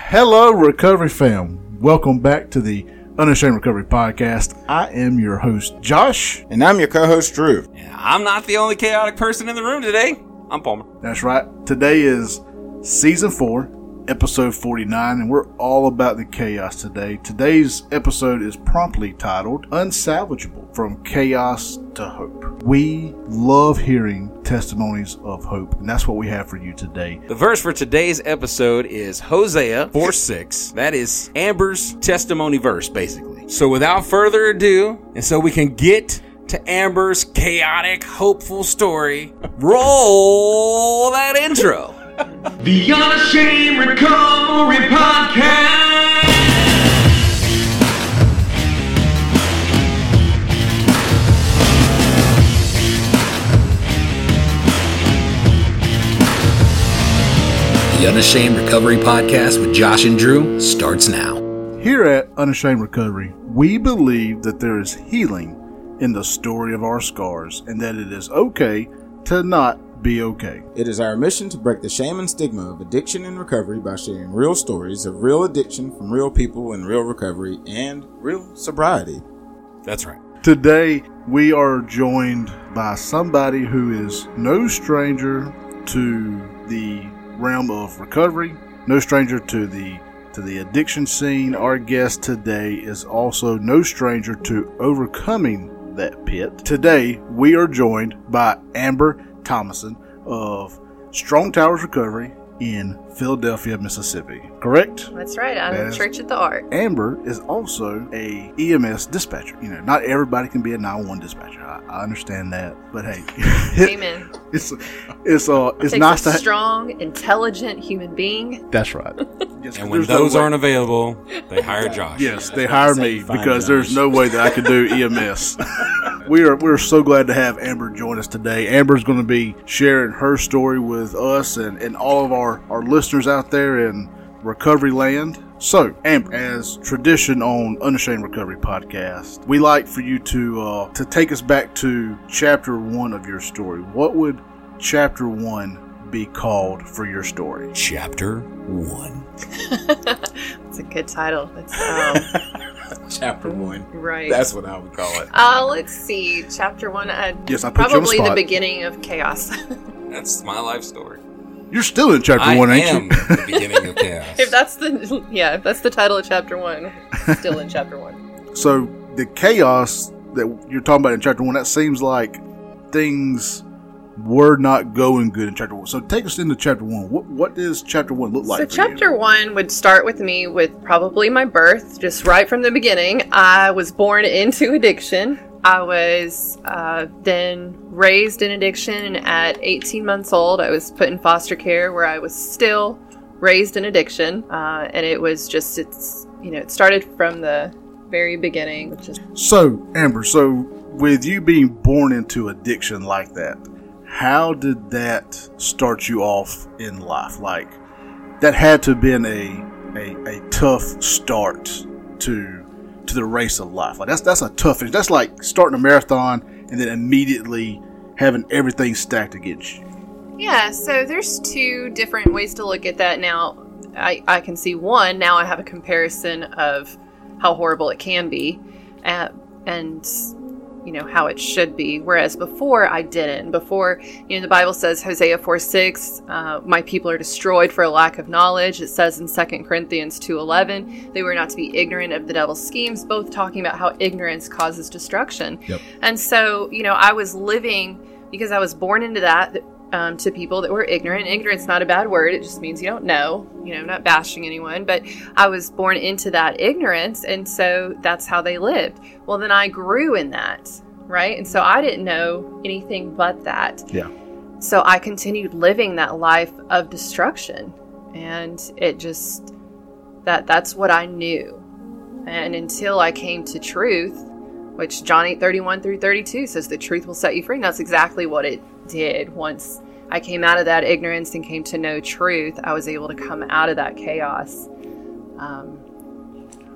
Hello, Recovery Fam. Welcome back to the Unashamed Recovery Podcast. I am your host, Josh. And I'm your co-host Drew. I'm not the only chaotic person in the room today. I'm Palmer. That's right. Today is season four, episode 49, and we're all about the chaos today. Today's episode is promptly titled Unsalvageable From Chaos to Hope. We love hearing testimonies of hope, and that's what we have for you today. The verse for today's episode is Hosea 4 6. That is Amber's testimony verse, basically. So without further ado, and so we can get to Amber's chaotic, hopeful story, roll that intro. The Unashamed Recovery Podcast. The Unashamed Recovery Podcast with Josh and Drew starts now. Here at Unashamed Recovery, we believe that there is healing in the story of our scars and that it is okay to not be okay. It is our mission to break the shame and stigma of addiction and recovery by sharing real stories of real addiction from real people in real recovery and real sobriety. That's right. Today, we are joined by somebody who is no stranger to the realm of recovery, no stranger to the to the addiction scene. Our guest today is also no stranger to overcoming that pit. Today, we are joined by Amber Thomison of Strong Towers Recovery in Philadelphia, Mississippi. Correct? That's right. I'm That is- Church at the Art. Amber is also a EMS dispatcher. You know, not everybody can be a 911 dispatcher. I, I understand that, but hey, Amen. it's it's uh it's Takes nice a to. Ha- strong, intelligent human being. That's right. Yes, And when there's no those aren't available, they hire Josh. Yes, they about to hired say me because Josh. there's no way that I could do EMS. we are we're so glad to have Amber join us today. Amber's going to be sharing her story with us and, and all of our, our listeners out there in recovery land. So, Amber, as tradition on Unashamed Recovery Podcast, we like for you to uh, to take us back to chapter one of your story. What would chapter one be called for your story? Chapter 1. It's a good title. It's, um, Chapter one. right. That's what I would call it. uh, let's see. Chapter one. Uh, Yes, I put you on the probably the, beginning of chaos. That's my life story. You're still in chapter I one, ain't am you? the beginning of chaos. if that's the yeah, if that's the title of chapter one, still in chapter one. So the chaos that you're talking about in chapter one, that seems like things were not going good in chapter one. So take us into chapter one. What what does chapter one look like? so for chapter one would start with me with probably my birth, just right from the beginning. I was born into addiction. I was uh, then raised in addiction, at 18 months old, I was put in foster care where I was still raised in addiction. Uh, and it was just it's you know it started from the very beginning, is? So Amber, so with you being born into addiction like that, how did that start you off in life? Like that had to have been a a, a tough start to to the race of life. Like that's that's a tough. That's like starting a marathon and then immediately having everything stacked against you. Yeah, so there's two different ways to look at that now. I, I can see one, now I have a comparison of how horrible it can be uh, and, you know, how it should be. Whereas before, I didn't. Before, you know, the Bible says, Hosea 4 6, uh, my people are destroyed for a lack of knowledge. It says in 2 Corinthians 2 11, they were not to be ignorant of the devil's schemes, both talking about how ignorance causes destruction. Yep. And so, you know, I was living because I was born into that um, to people that were ignorant. Ignorance not a bad word; it just means you don't know. You know, not bashing anyone, but I was born into that ignorance, and so that's how they lived. Well, then I grew in that, right? And so I didn't know anything but that. Yeah. So I continued living that life of destruction, and it just that that's what I knew. And until I came to truth, which John 8 31 through 32 says the truth will set you free. And that's exactly what it did. Once I came out of that ignorance and came to know truth, I was able to come out of that chaos. Um,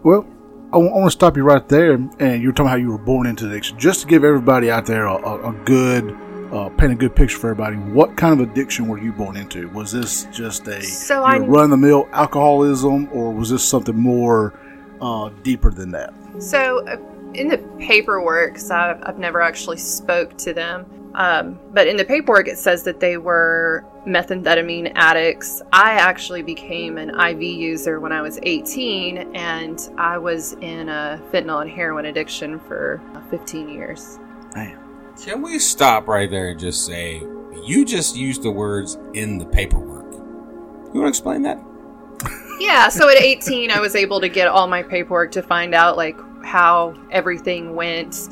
Well, I want to stop you right there. And you're talking how you were born into addiction. Just to give everybody out there a, a, a good uh, paint a good picture for everybody. What kind of addiction were you born into? Was this just a So I- run the mill alcoholism, or was this something more uh, deeper than that? So uh, in the paperwork, so I've, I've never actually spoke to them, um, but in the paperwork it says that they were methamphetamine addicts. I actually became an IV user when I was 18, and I was in a fentanyl and heroin addiction for uh, 15 years. Can we stop right there and just say you just used the words in the paperwork? You want to explain that? Yeah, so at 18, I was able to get all my paperwork to find out like how everything went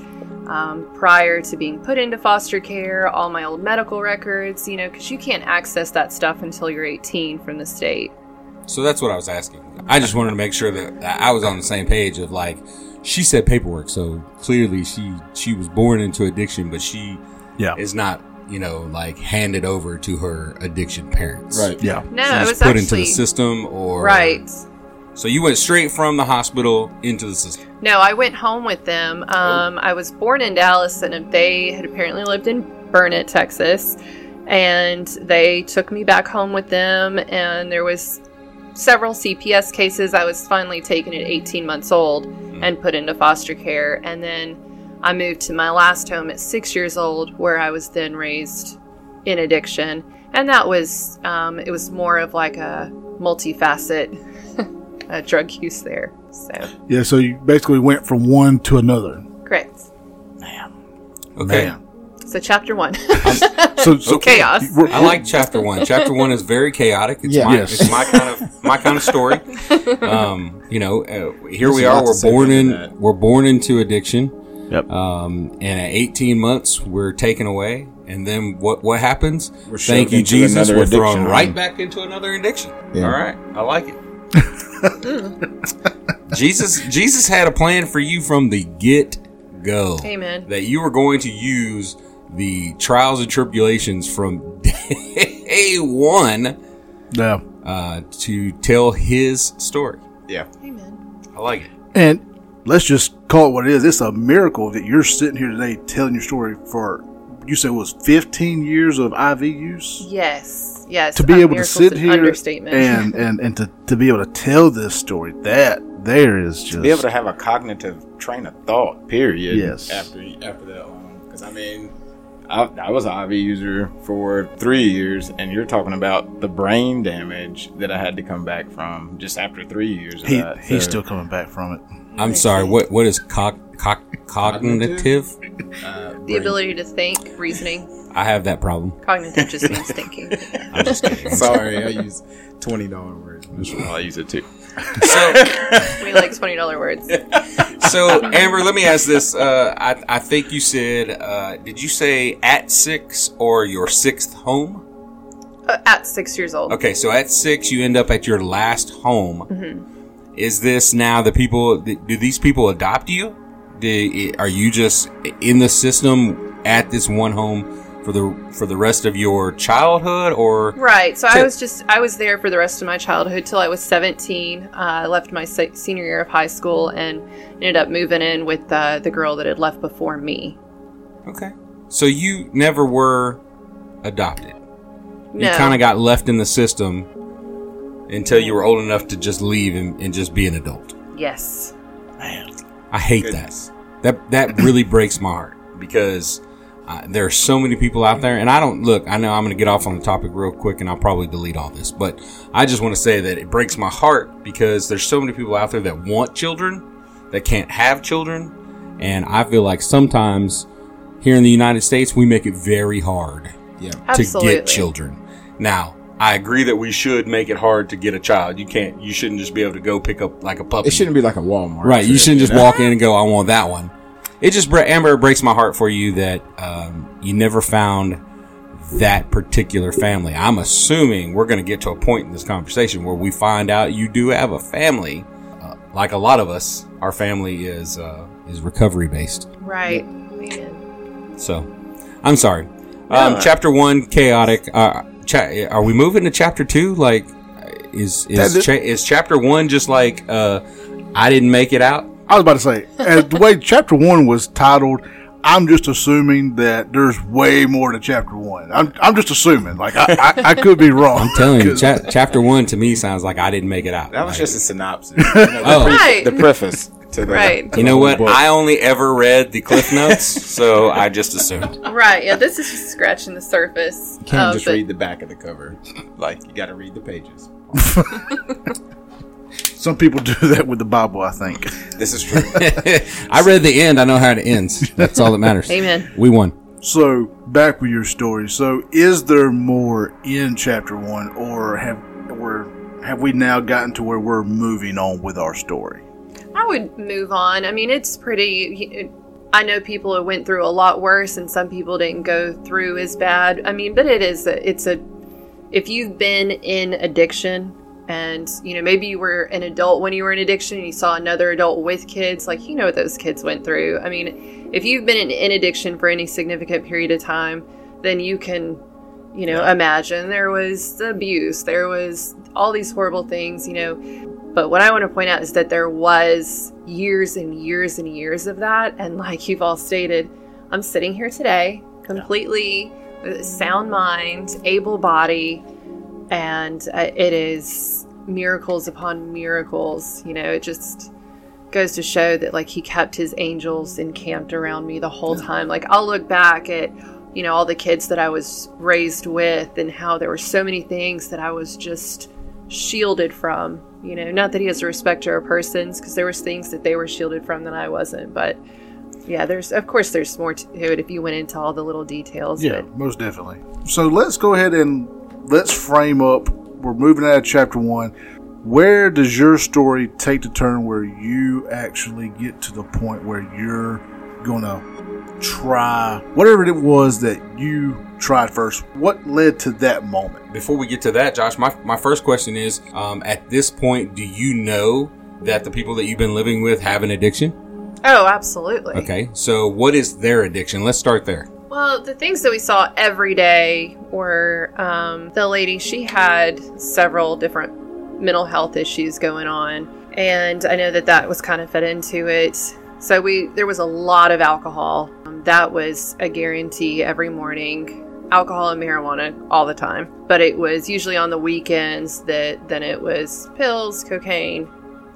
um, prior to being put into foster care, all my old medical records, you know, because you can't access that stuff until you're 18 from the state. So that's what I was asking. I just wanted to make sure that I was on the same page of like she said paperwork, so clearly she she was born into addiction, but she Yeah. is not you know like handed over to her addiction parents. Right. Yeah. No, She I was was put actually into the system or right. So you went straight from the hospital into the system. No, I went home with them. Um, I was born in Dallas, and they had apparently lived in Burnet, Texas, and they took me back home with them. And there was several CPS cases. I was finally taken at 18 months old and put into foster care, and then I moved to my last home at six years old, where I was then raised in addiction, and that was um, it was more of like a multifacet uh, drug use there. So Yeah. So you basically went from one to another. correct. Man. Okay. Man. So chapter one. So, so Chaos. we're- I like chapter one. Chapter one is very chaotic. It's, Yeah. my, Yes. it's my kind of my kind of story. Um, you know, uh, here There's we are. We're born in that. we're born into addiction. Yep. Um, and at 18 months, we're taken away. And then what what happens? We're Thank you, Jesus. We're thrown right back into another addiction. Yeah. All right, I like it. Jesus Jesus had a plan for you from the get go. Amen. That you were going to use the trials and tribulations from day one yeah. uh, to tell his story. Yeah. Amen. I like it. And let's just call it what it is. It's a miracle that you're sitting here today telling your story for, you said it was 15 years of IV use? Yes. Yes. To be able to sit an here Understatement. and, and, and to, to be able to tell this story, that there is just. be able to have a cognitive train of thought. Period. Yes. After after that long, because I mean, I, I was an IV user for three years, and you're talking about the brain damage that I had to come back from just after three years. Of he, that. he's So, still coming back from it. I'm sorry. What what is cog, cog, cognitive? uh, the ability to think, reasoning. I have that problem. Cognitive just means thinking. I'm just kidding. Sorry, I use twenty dollar words. I use it too. So we like twenty dollar words. so Amber, let me ask this. Uh, I I think you said uh, did you say at six or your sixth home? Uh, at six years old. Okay, so at six you end up at your last home. Mm-hmm. Is this now the people? Do these people adopt you? Do, are you just in the system at this one home for the for the rest of your childhood, or Right. So I was just I was there for the rest of my childhood till I was 17. Uh, I left my se- senior year of high school and ended up moving in with uh, the girl that had left before me. okay? So you never were adopted. No. You kind of got left in the system until you were old enough to just leave and, and just be an adult. yes. man I hate Goodness. that. That that really breaks my heart because uh, there are so many people out there, and I don't look. I know I'm going to get off on the topic real quick, and I'll probably delete all this, but I just want to say that it breaks my heart because there's so many people out there that want children that can't have children, and I feel like sometimes here in the United States we make it very hard Yeah. To get children. Now, I agree that we should make it hard to get a child. You can't. You shouldn't just be able to go pick up like a puppy. It shouldn't be like a Walmart. Right. You shouldn't just know? walk in and go, I want that one. It just, Amber, it breaks my heart for you that um, you never found that particular family. I'm assuming we're going to get to a point in this conversation where we find out you do have a family. Uh, like a lot of us, our family is uh, is recovery based. Right. Man. So, I'm sorry. Um, chapter one, chaotic. Uh, cha- are we moving to chapter two? Like, is is That- cha- is chapter one just like uh, I didn't make it out? I was about to say, as the way chapter one was titled, I'm just assuming that there's way more to chapter one. I'm, I'm just assuming. Like I, I, I could be wrong. I'm telling you, 'Cause- cha- chapter one to me sounds like I didn't make it out. That was Like, just a synopsis. You know, the, Oh. pre- Right. the preface to the. Right. You know what? book. I only ever read the cliff notes, so I just assumed. Right. Yeah. This is just scratching the surface. You can't Um, just but- read the back of the cover. Like you got to read the pages. Some people do that with the Bible. I think. This is true. I read the end. I know how it ends. That's all that matters. Amen. We won. So back with your story. So is there more in chapter one, or have or have we now gotten to where we're moving on with our story? I would move on. I mean, it's pretty. I know people have went through a lot worse, and some people didn't go through as bad. I mean, but it is. A, it's a. If you've been in addiction, and you know maybe you were an adult when you were in addiction, and you saw another adult with kids, like you know what those kids went through. I mean, if you've been in, in addiction for any significant period of time, then you can, you know, imagine there was abuse, there was all these horrible things, you know. But what I want to point out is that there was years and years and years of that. And like you've all stated, I'm sitting here today completely sound mind, able body, and uh, it is miracles upon miracles. You know, it just goes to show that like he kept his angels encamped around me the whole time. Like I'll look back at you know all the kids that I was raised with and how there were so many things that I was just shielded from. You know, not that he has a respect to our persons because there was things that they were shielded from that I wasn't, but yeah, there's of course there's more to it if you went into all the little details. Yeah, but most definitely. So let's go ahead and let's frame up. We're moving out of chapter one. Where does your story take the turn where you actually get to the point where you're gonna try whatever it was that you tried first? What led to that moment? Before we get to that, Josh, my, my first question is um, at this point, do you know that the people that you've been living with have an addiction? oh, absolutely. Okay, so what is their addiction? Let's start there. Well, the things that we saw every day were um, the lady, she had several different mental health issues going on. And I know that that was kind of fed into it. So we there was a lot of alcohol. Um, that was a guarantee every morning. Alcohol and marijuana all the time. But it was usually on the weekends that then it was pills, cocaine,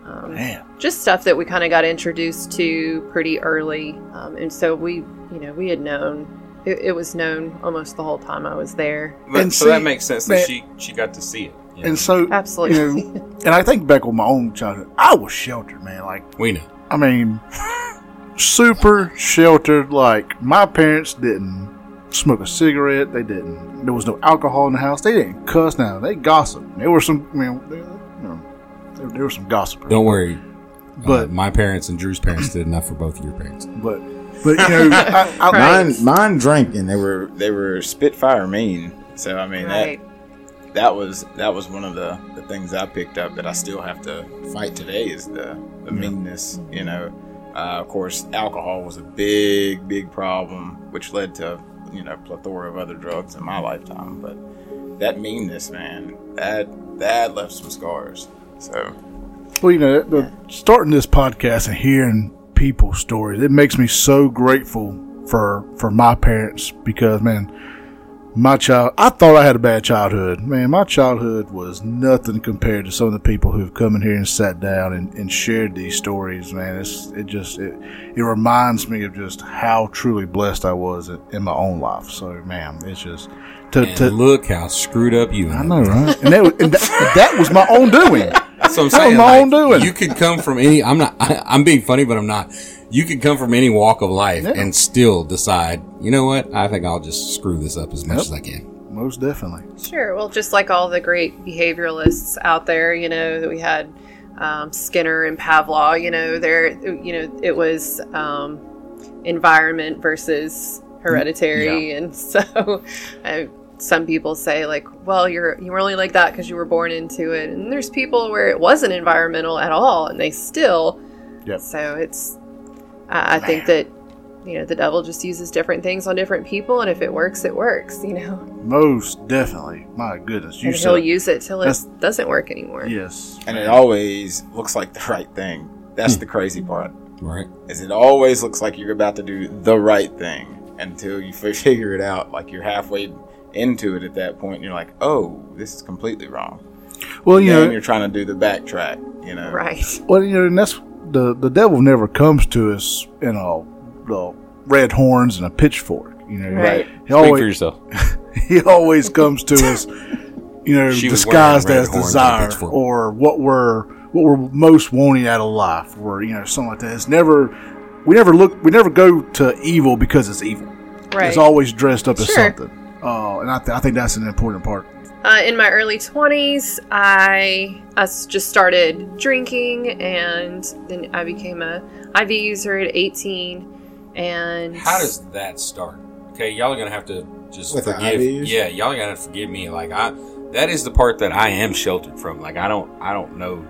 um, Man, just stuff that we kind of got introduced to pretty early um, and so we you know we had known it, it was known almost the whole time i was there But, And so see, that makes sense man- that she she got to see it. you know? and so Absolutely. you know, and I think back on my own childhood, I was sheltered, man. Like we know. I mean, super sheltered. Like my parents didn't smoke a cigarette. They didn't. There was no alcohol in the house. They didn't cuss. Now they gossiped. There were some. I mean, there, you know, there, there were some gossipers. Don't worry. But uh, my parents and Drew's parents did enough for both of your parents. but but you know, I, I, Right. Mine, mine drank, and they were they were Spitfire mean. So I mean right that that was that was one of the, the things I picked up that I still have to fight today is the, the meanness. You know, uh, of course, alcohol was a big big problem, which led to you know plethora of other drugs in my lifetime. But that meanness, man, that that left some scars. So Well, you know, the, starting this podcast and hearing people's stories, it makes me so grateful for for my parents because, man, my child, I thought I had a bad childhood. Man, my childhood was nothing compared to some of the people who've come in here and sat down and, and shared these stories. Man, it's it just it, it reminds me of just how truly blessed I was in, in my own life. So, man, it's just to, to look how screwed up you I know, right? And that, was, and that, that was my own doing. That's what I'm That was saying. my like, own doing. You could come from any. I'm not. I, I'm being funny, but I'm not. You could come from any walk of life Yeah. and still decide. You know what? I think I'll just screw this up as much as I can. Most definitely. sure well just like all the great behavioralists out there you know that we had um, skinner and pavlov you know there you know it was um, environment versus hereditary and so I, some people say like well you're you were only like that because you were born into it and there's people where it wasn't environmental at all and they still Yep. so it's I I think that you know the devil just uses different things on different people and if it works it works you know Most definitely. My goodness. You and he'll said use it till it doesn't work anymore yes. and it always looks like the right thing. That's hmm. the crazy part. Right. is it always looks like you're about to do the right thing until you figure it out. Like you're halfway into it at that point, and you're like, "Oh, this is completely wrong." Well, you then know, you're trying to do the backtrack. You know, Right. well, you know, and that's the the devil never comes to us in a, a red horns and a pitchfork. You know, Right. He Speak for always yourself. he always comes to us, you know, She disguised as horns and a desire or what we're what we're most wanting out of life, or you know, something like that. It's never we never look we never go to evil because it's evil. Right. It's always dressed up as something. Uh, and I, th- I think that's an important part. Uh, in my early 20s, I just started drinking, and then I became a IV user at 18. And How does that start? Okay, y'all are gonna have to just With the forgive. IVs? Yeah, y'all are gonna have to forgive me. Like I, that is the part that I am sheltered from. Like I don't, I don't know.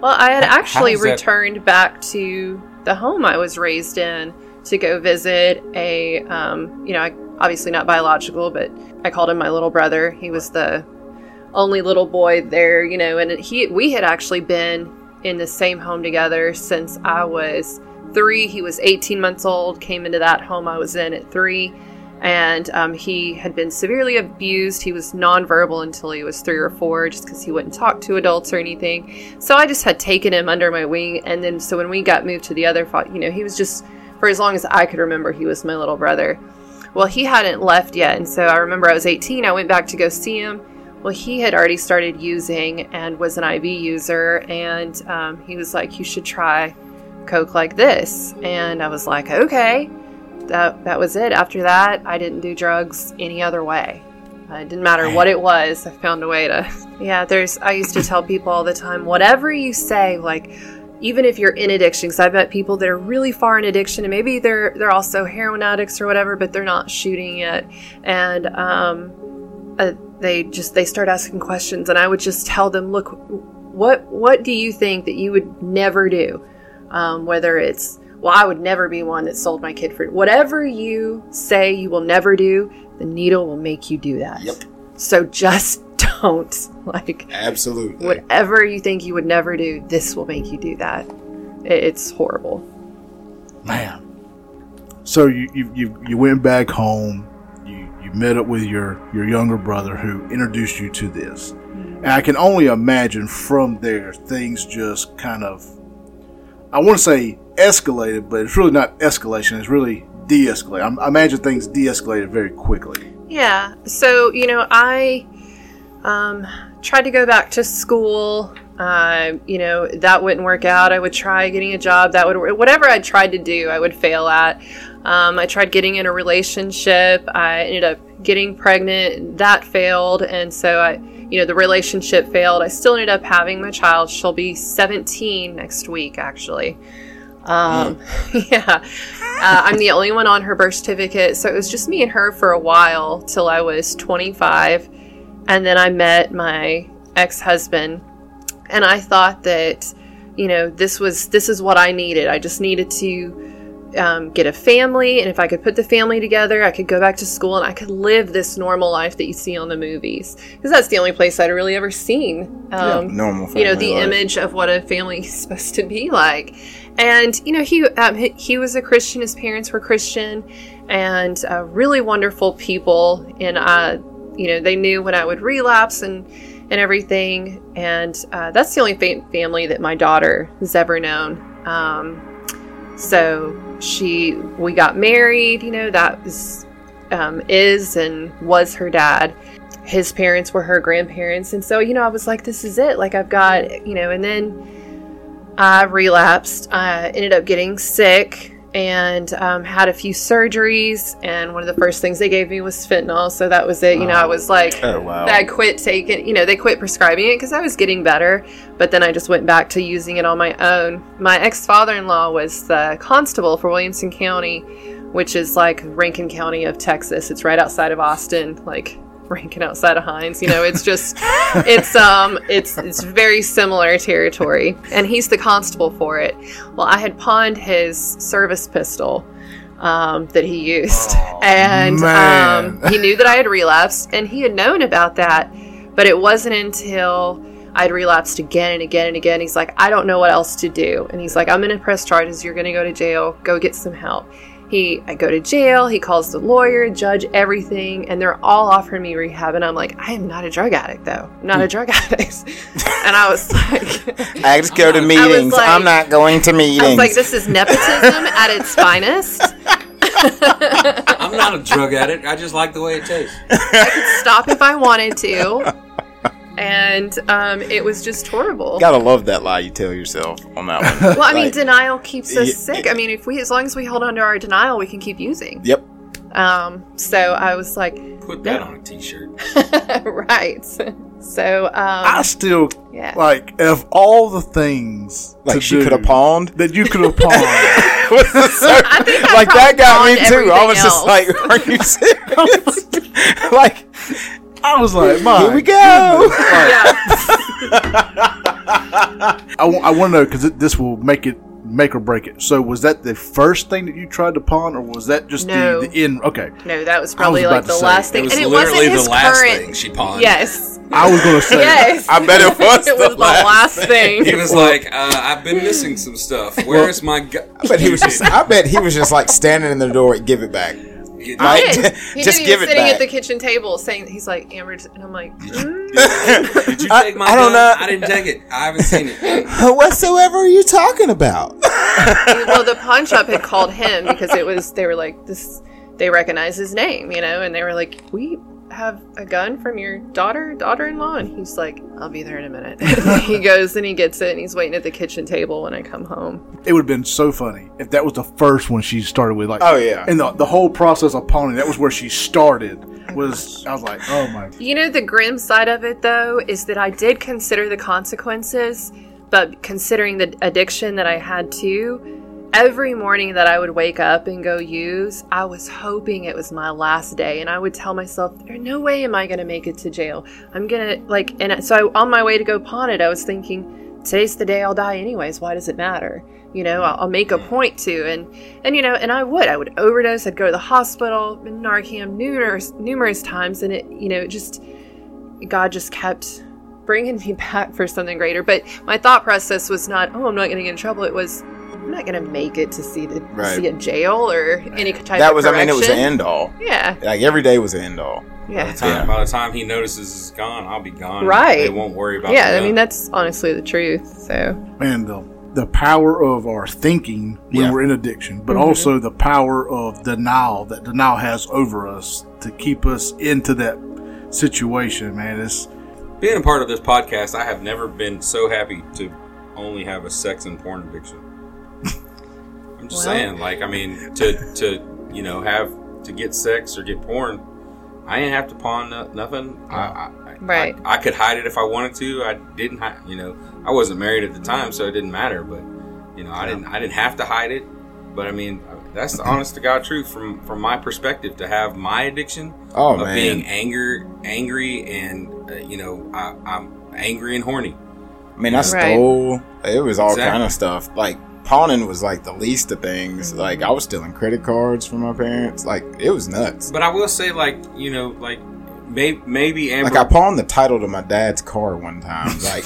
Well, I had How- how actually that- returned back to the home I was raised in to go visit a, um, you know, I, obviously not biological, but I called him my little brother. He was the only little boy there, you know, and he we had actually been in the same home together since I was three. He was 18 months old, came into that home I was in at three. And um, he had been severely abused. He was nonverbal until he was three or four, just because he wouldn't talk to adults or anything. So I just had taken him under my wing, and then so when we got moved to the other, you know, he was just for as long as I could remember, he was my little brother. Well, he hadn't left yet, and so I remember I was 18. I went back to go see him. Well, he had already started using and was an IV user, and um, he was like, "You should try Coke like this," and I was like, "Okay." That that was it. After that, I didn't do drugs any other way. Uh, it didn't matter what it was. I found a way to. Yeah, there's. I used to tell people all the time, whatever you say, like even if you're in addiction, because I've met people that are really far in addiction, and maybe they're they're also heroin addicts or whatever, but they're not shooting yet, and um, uh, they just they start asking questions, and I would just tell them, look, what what do you think that you would never do, um, whether it's well, I would never be one that sold my kid for whatever you say you will never do. The needle will make you do that. Yep. So just don't like Absolutely. whatever you think you would never do, this will make you do that. It's horrible. Man. So you you, you, you went back home. You met up with your your younger brother who introduced you to this, and I can only imagine from there things just kind of. I want to say escalated, but it's really not escalation. It's really de-escalated. I, I imagine things de-escalated very quickly. Yeah. So, you know, I um, tried to go back to school. Uh, you know, that wouldn't work out. I would try getting a job. That would. Whatever I tried to do, I would fail at. Um, I tried getting in a relationship. I ended up getting pregnant. That failed. And so I, you know, the relationship failed. I still ended up having my child. She'll be 17 next week, actually. Um, yeah. Uh, I'm the only one on her birth certificate. So it was just me and her for a while till I was 25. And then I met my ex husband. And I thought that, you know, this was, this is what I needed. I just needed to um, get a family. And if I could put the family together, I could go back to school and I could live this normal life that you see on the movies. Because that's the only place I'd really ever seen. Um, normal. you know the life. image of what a family is supposed to be like and you know he um, he, he was a christian his parents were christian and uh, really wonderful people and uh you know they knew when i would relapse and and everything and uh, that's the only fa- family that my daughter has ever known um so she we got married you know that was um, is and was her dad. His parents were her grandparents. And so you know i was like this is it. Like i've got you know and then i relapsed. I ended up getting sick and um, had a few surgeries and one of the first things they gave me was fentanyl so that was it you know i was like Oh wow. I quit taking, you know, they quit prescribing it because I was getting better, but then I just went back to using it on my own. My ex father in law was the constable for Williamson County, which is like Rankin County of Texas. It's right outside of Austin, like Rankin outside of Hinds. You know, it's just, it's um, it's it's very similar territory, and he's the constable for it. Well, I had pawned his service pistol. Um, that he used, and um, he knew that I had relapsed, and he had known about that. But it wasn't until I'd relapsed again and again and again. He's like, I don't know what else to do. And he's like, I'm going to press charges. You're going to go to jail. Go get some help. He, I go to jail. He calls the lawyer, judge, everything, and they're all offering me rehab. And I'm like, I am not a drug addict, though. I'm not a hmm. drug addict. and I was like, I just go to meetings. like- I'm not going to meetings. I was like, this is nepotism at its finest. I'm not a drug addict. I just like the way it tastes. I could stop if I wanted to. And um, it was just horrible. Gotta love that lie you tell yourself on that one. Well, I mean, Like, denial keeps us y- sick. I mean, if we, as long as we hold on to our denial, we can keep using. Yep. Um, so I was like, Put that on a t-shirt. right. So, um, I still yeah. like of all the things Like to she could have pawned. that you could have pawned. I think I like that got me probably too. I was just everything like, "Are you serious?" like, I was like, my here we go. yeah. I, want to know because this will make it make or break it. So was that the first thing that you tried to pawn, or was that just No. the, the end? Okay, No, that was probably about like to the say, last it thing. was and it wasn't his the last current. thing she pawned. Yes. I was going to say. Yes. I bet it was. it the was the last thing. He was like, uh, "I've been missing some stuff. Where's my?" Gu- I bet he was just. I bet he was just like standing in the door. Give it back. He Like, did. He just did. He give was it sitting back. at the kitchen table saying, he's like, Amber, and I'm like, mm. Did you I- take my I don't know. I didn't take it. I haven't seen it. Whatsoever are you talking about? well, the pawn shop had called him because it was, they were like, this, they recognize his name, you know, and they were like, we have a gun from your daughter, daughter in law. And he's like, I'll be there in a minute. he goes and he gets it and he's waiting at the kitchen table when I come home. It would have been so funny if that was the first one she started with. Like, Oh, yeah. and the the whole process of pawning that was where she started. Oh, was I was like, oh my. You know, the grim side of it, though, is that I did consider the consequences, but considering the addiction that I had too, every morning that I would wake up and go use, I was hoping it was my last day. And I would tell myself, there's no way am I going to make it to jail. I'm going to, like, and so on my way to go pawn it, I was thinking, today's the day I'll die anyways. Why does it matter? You know, I'll, I'll make a point to, and and you know, and I would, I would overdose. I'd go to the hospital, Narcan numerous numerous times, and it, you know, just God just kept bringing me back for something greater. But my thought process was not, oh, I'm not going to get in trouble. It was, I'm not going to make it to see the Right. see a jail or any type That of was. I mean, it was the correction. end all. Yeah, Like every day was the end all. yeah, Time, By the time he notices it's gone, I'll be gone. Right. They won't worry about. yeah. I mean, that's honestly the truth. So man, the the power of our thinking when Yeah. we're in addiction, but Mm-hmm. also the power of denial that denial has over us to keep us into that situation. Man, it's being a part of this podcast. I have never been so happy to only have a sex and porn addiction. I'm just Well- saying, like, I mean, to to you know have to get sex or get porn, I didn't have to pawn no, nothing. I, I, Right. I, I could hide it if I wanted to. I didn't. Hi- you know, I wasn't married at the time, so it didn't matter. But you know, I didn't. I didn't have to hide it. But I mean, that's the honest to God truth from from my perspective. To have my addiction Oh of man. being anger, angry, and uh, you know, I, I'm angry and horny. I mean, I Right. stole. It was all Exactly. kind of stuff. Like pawning was like the least of things. Mm-hmm. Like I was stealing credit cards from my parents. Like it was nuts. But I will say, like, you know, like maybe maybe Amber. Like I pawned the title to my dad's car one time. Like,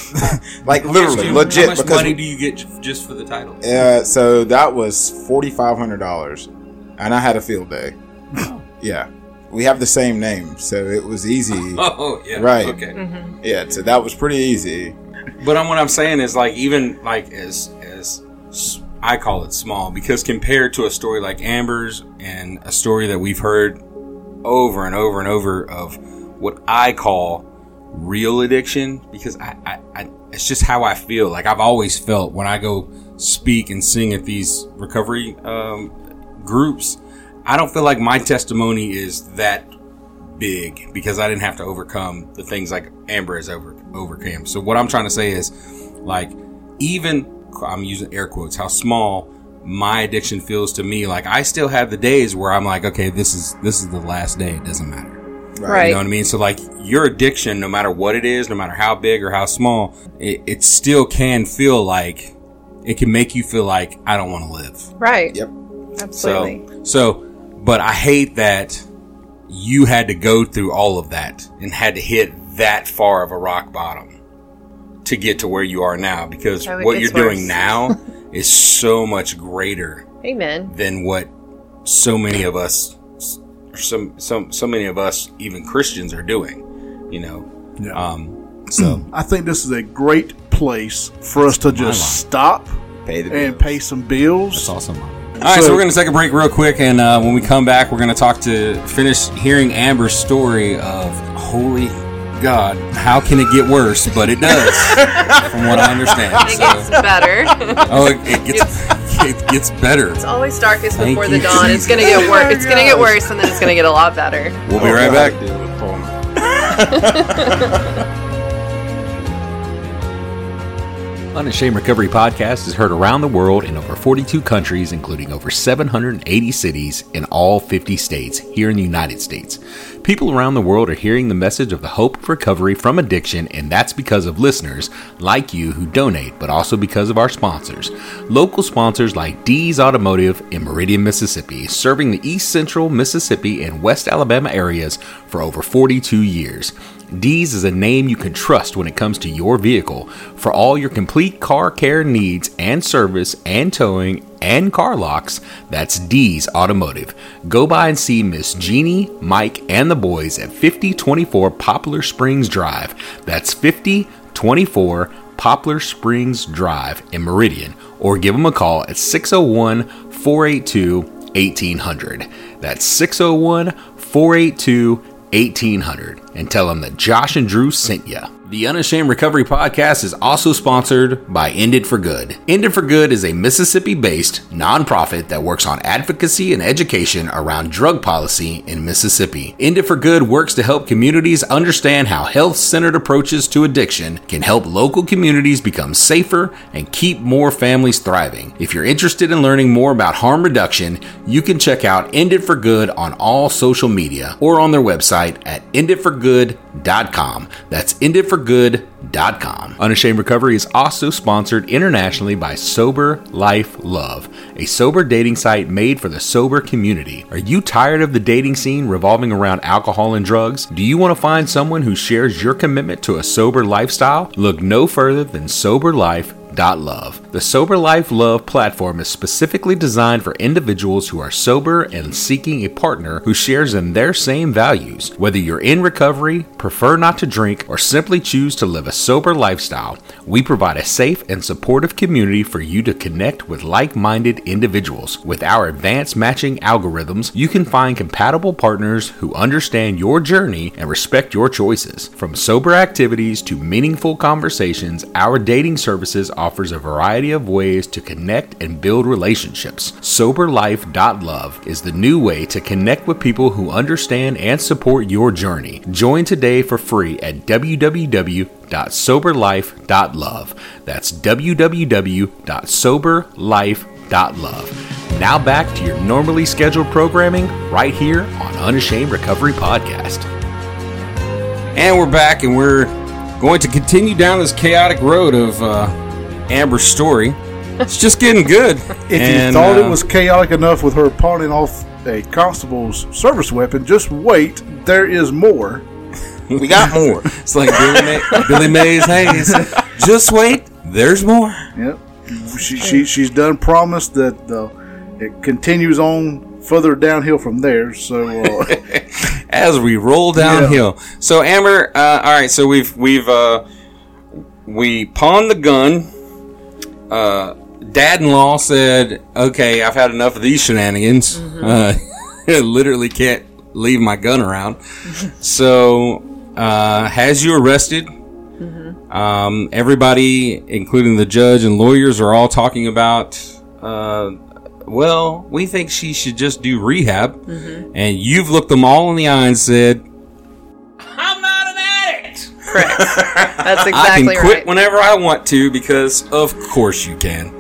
like literally, much- legit. How much because money do you get j- just for the title? uh, so that was forty five hundred dollars, and I had a field day. yeah, we have the same name, so it was easy. Oh yeah, Right. Okay. Mm-hmm. Yeah, so that was pretty easy. But I'm, what I'm saying is, like, even like as as s- I call it small, because compared to a story like Amber's and a story that we've heard over and over and over of what I call real addiction, because I, I, I it's just how I feel. Like I've always felt when I go speak and sing at these recovery um, groups, I don't feel like my testimony is that big because I didn't have to overcome the things like Amber has over overcame. So what I'm trying to say is, like, even I'm using air quotes, how small my addiction feels to me. Like I still have the days where I'm like, okay, this is this is the last day. It doesn't matter. right, You know what I mean? So like your addiction, no matter what it is, no matter how big or how small, it, it still can feel like it can make you feel like I don't want to live. right, Yep. absolutely. So, so, but I hate that you had to go through all of that and had to hit that far of a rock bottom to get to where you are now because Oh, what you're gets doing now is so much greater Amen. than what so many of us some some so many of us even Christians are doing you know Yeah. um so I think this is a great place for us to just stop Pay the and bills. pay some bills. That's awesome. all right so, So- we're gonna take a break real quick and uh, when we come back we're gonna talk to finish hearing Amber's story of holy God how can it get worse but it does from what I understand It gets better. oh it, it gets it gets better it's always darkest Thank before the you, dawn. It's gonna get worse. It's gonna get worse, and then it's gonna get a lot better. we'll be right back Deal with Palmer. Unashamed Recovery Podcast is heard around the world in over 42 countries, including over 780 cities in all 50 states here in the United States. People around the world are hearing the message of the hope of recovery from addiction, and that's because of listeners like you who donate, but also because of our sponsors. Local sponsors like Dee's Automotive in Meridian, Mississippi, serving the East Central Mississippi and West Alabama areas for over 42 years. Dee's is a name you can trust when it comes to your vehicle. For all your complete car care needs and service and towing and car locks, that's Dee's Automotive. Go by and see Miss Jeannie, Mike, and the boys at 5024 Poplar Springs Drive. That's 5024 Poplar Springs Drive in Meridian, or give them a call at 601 482 1800. That's 601 482 1800 and tell them that Josh and Drew sent you. The Unashamed Recovery Podcast is also sponsored by Ended for Good. Ended for Good is a Mississippi based nonprofit that works on advocacy and education around drug policy in Mississippi. Ended for Good works to help communities understand how health centered approaches to addiction can help local communities become safer and keep more families thriving. If you're interested in learning more about harm reduction, you can check out Ended for Good on all social media or on their website at endedforgood.com. That's endedforgood.com. Unashamed Recovery is also sponsored internationally by Sober Life Love, a sober dating site made for the sober community. Are you tired of the dating scene revolving around alcohol and drugs? Do you want to find someone who shares your commitment to a sober lifestyle? Look no further than Sober Life Love. The Sober Life Love platform is specifically designed for individuals who are sober and seeking a partner who shares in their same values. Whether you're in recovery, prefer not to drink, or simply choose to live a sober lifestyle, we provide a safe and supportive community for you to connect with like minded individuals. With our advanced matching algorithms, you can find compatible partners who understand your journey and respect your choices. From sober activities to meaningful conversations, our dating services offers a variety of ways to connect and build relationships. SoberLife.love is the new way to connect with people who understand and support your journey. Join today for free at www.soberlife.love. That's www.soberlife.love. Now back to your normally scheduled programming right here on Unashamed Recovery Podcast. And we're back, and we're going to continue down this chaotic road of uh, Amber's story. It's just getting good. If you thought it was chaotic enough with her pawning off a constable's service weapon, just wait. There is more. we got more. It's like Billy, May- Billy Mays Hayes. Just wait, there's more. Yep. She, she she's done promised that uh, it continues on further downhill from there. So uh, as we roll downhill. So Amber, uh, all right. So we've we've uh, we pawned the gun. Uh, Dad-in-law said, "Okay, I've had enough of these shenanigans. Uh, literally can't leave my gun around." so uh, has you arrested? Um, everybody, including the judge and lawyers, are all talking about. Uh, well, we think she should just do rehab. And you've looked them all in the eye and said, Correct. That's I exactly can quit right. whenever I want to because, of course, you can.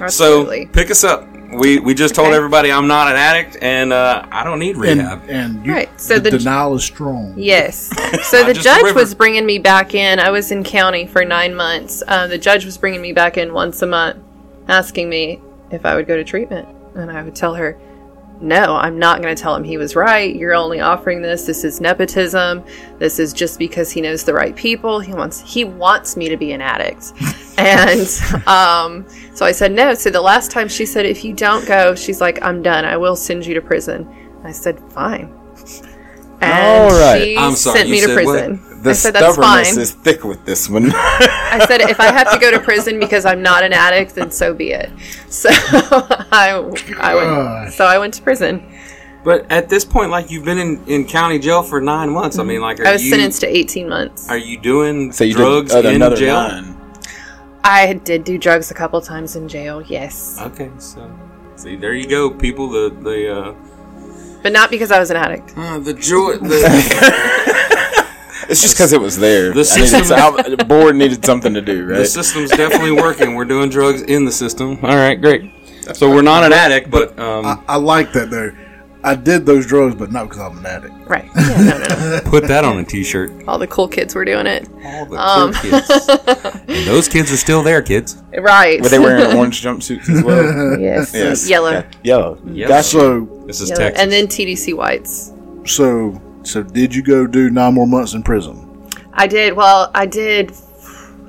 Absolutely. So pick us up. We, we just told Okay. everybody I'm not an addict and uh, I don't need rehab. and you, Right, so the, the- denial is strong. Yes. So the judge was bringing me back in. I was in county for nine months. Uh, the judge was bringing me back in once a month, asking me if I would go to treatment, and I would tell her, no, I'm not going to tell him he was right. You're only offering this. This is nepotism. This is just because he knows the right people. He wants he wants me to be an addict. and um, so I said no. So the last time she said, if you don't go, she's like, I'm done. I will send you to prison. I said, fine. And All right. she I'm sorry, sent me to said what? prison. The I said that's stubbornness fine. is thick with this one. I said if I have to go to prison because I'm not an addict, then so be it. So I, I went. So I went to prison. But at this point, like you've been in, in county jail for nine months. I mean, like, are I was you sentenced to 18 months. are you doing so you drugs did uh, in jail? nine. I did do drugs a couple times in jail, yes, Okay, so see, there you go, people. The the uh, but not because I was an addict. uh the joy. The, It's just because it was there. The I needed system- some- board needed something to do, right? the system's definitely working. We're doing drugs in the system. All right, great. So we're not an addict, but um, I, I like that though. I did those drugs, but not because I'm an addict. Right? Yeah, no, no, no. put that on a T-shirt. All the cool kids were doing it. All the Um. cool kids. and those kids are still there, kids. Right? Were they wearing orange jumpsuits as well? yes. yes. Yellow. Okay. Yellow. Yellow. Gotcha. So, This is Yellow. Texas. And then TDC whites. so, so did you go do nine more months in prison? I did. Well, I did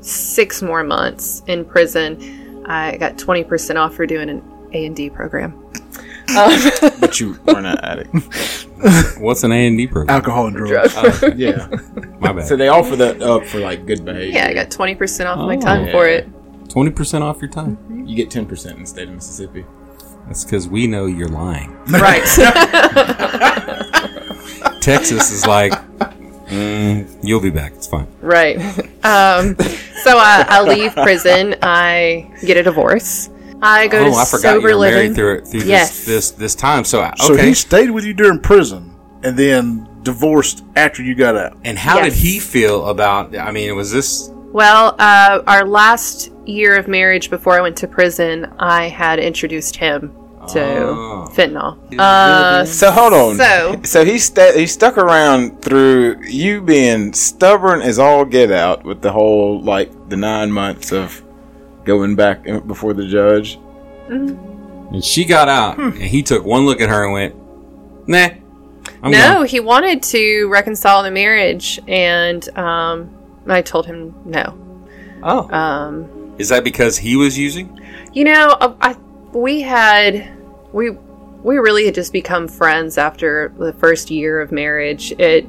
six more months in prison. I got 20% off for doing an A&D program. But you weren't an addict. What's an A and D program? Alcohol and drugs. yeah. My bad. So they offer that up for like good behavior. Yeah, I got 20% off my Oh. time for it. Twenty percent off your time. You get ten percent in the state of Mississippi. That's because we know you're lying. Right. Texas is like, mm, you'll be back. It's fine. right. Um, so I, I leave prison. I get a divorce. I go oh, to I forgot sober you were married living. through through Yes. this, this this time. So okay. So he stayed with you during prison, and then divorced after you got out. and how did he feel about? I mean, was this? Well, uh, our last year of marriage before I went to prison, I had introduced him to Oh. fentanyl. Uh, So hold on. So- so he sta- he stuck around through you being stubborn as all get out with the whole like the nine months of going back before the judge. And she got out, and he took one look at her and went, "Nah." I'm no, gone." he wanted to reconcile the marriage, and um, I told him no. Oh, Um, is that because he was using? You know, uh, I, we had we we really had just become friends after the first year of marriage. It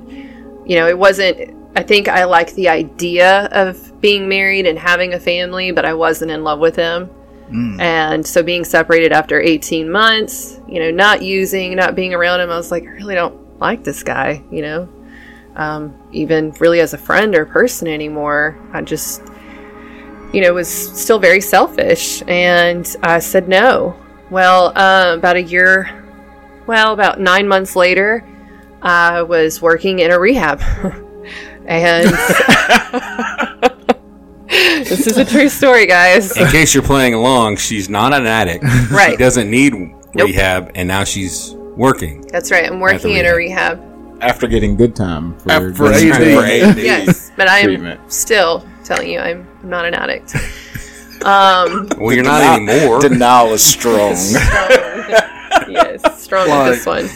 you know, it wasn't I think I like the idea of being married and having a family, but I wasn't in love with him. And so being separated after 18 months, you know, not using, not being around him, I was like, I really don't like this guy, you know. Um, even really as a friend or person anymore. I just you know, was still very selfish. And I said no. Well, uh, about a year, well, about nine months later, I was working in a rehab. and this is a true story, guys. In case you're playing along, she's not an addict. Right. She Right. doesn't need rehab, and now she's working. That's right. I'm working in a rehab. After getting good time for, After for AD. AD. Yes, but I am Treatment. still telling you I'm not an addict. Um, Well, you're not anymore. Denial is strong. yes, strong with this one.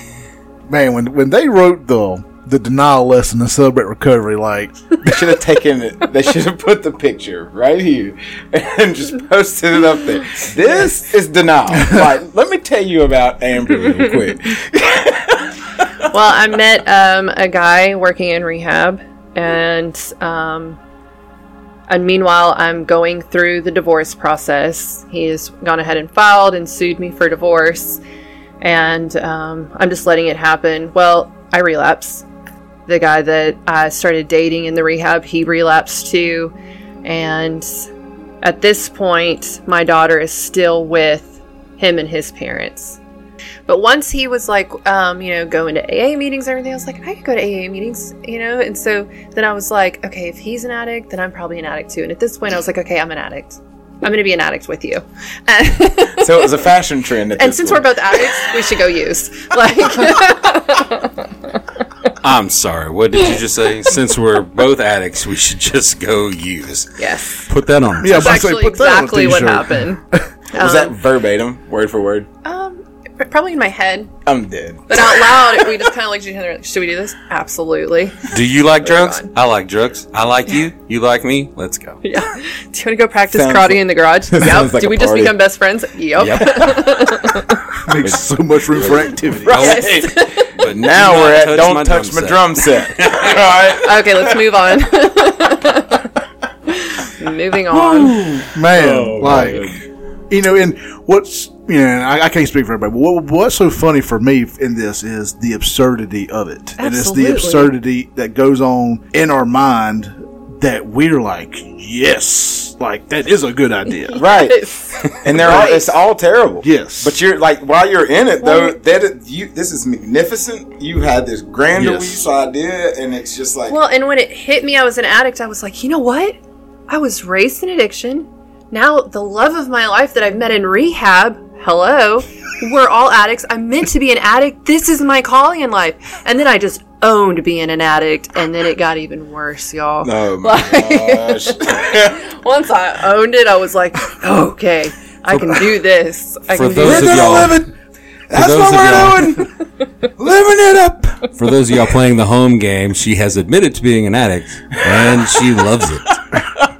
Man, when when they wrote the the denial lesson in Celebrate Recovery, like They should have taken it. They should have put the picture right here and just posted it up there. This is denial. Like, let me tell you about Amber real quick. well, I met um, a guy working in rehab, and um, and meanwhile, I'm going through the divorce process. He has gone ahead and filed and sued me for divorce, and um, I'm just letting it happen. Well, I relapse. The guy that I started dating in the rehab, he relapsed too, and at this point, my daughter is still with him and his parents. But once he was like, um, you know, going to AA meetings and everything, I was like, I could go to AA meetings, you know? And so then I was like, okay, if he's an addict, then I'm probably an addict too. And at this point, I was like, okay, I'm an addict. I'm going to be an addict with you. So it was a fashion trend. At and since point. we're both addicts, we should go use. Like, I'm sorry. What did you just say? Since we're both addicts, we should just go use. yes. Put that on. yeah, That's but say, actually put that on a exactly what t-shirt. happened. was that verbatim, word for word? Um, probably in my head, I'm dead. but out loud, we just kind of looked at each other. like, Should we do this? Absolutely. Do you like drugs? on. I like drugs. I like you. You like me. Let's go. Yeah. Do you want to go practice Sounds karate like- in the garage? sounds Yep. like Did a we just party. become best friends? Yep. Makes so much room for activity. Yes. But Now do we're not at don't my touch drum my drum set. All right. okay, let's move on. Moving on. Man, Oh, like man. you know, and what's you know, I, I can't speak for everybody, but what, what's so funny for me in this is the absurdity of it, and it's the absurdity that goes on in our mind that we're like, yes, like that is a good idea. Right. And they're all, it's all terrible. Yes. But you're like while you're in it though, that that is- you this is magnificent. You had this grandiose Yes. idea, and it's just like Well, and when it hit me, I was an addict. I was like, you know what? I was raised in addiction. Now, the love of my life that I've met in rehab, hello, we're all addicts. I'm meant to be an addict. This is my calling in life. And then I just owned being an addict, and then it got even worse, y'all. oh my gosh. Once I owned it, I was like, okay, I can do this. I For can do those this. of y'all, living. That's what we're doing. living it up. for those of y'all playing the home game, she has admitted to being an addict, and she loves it.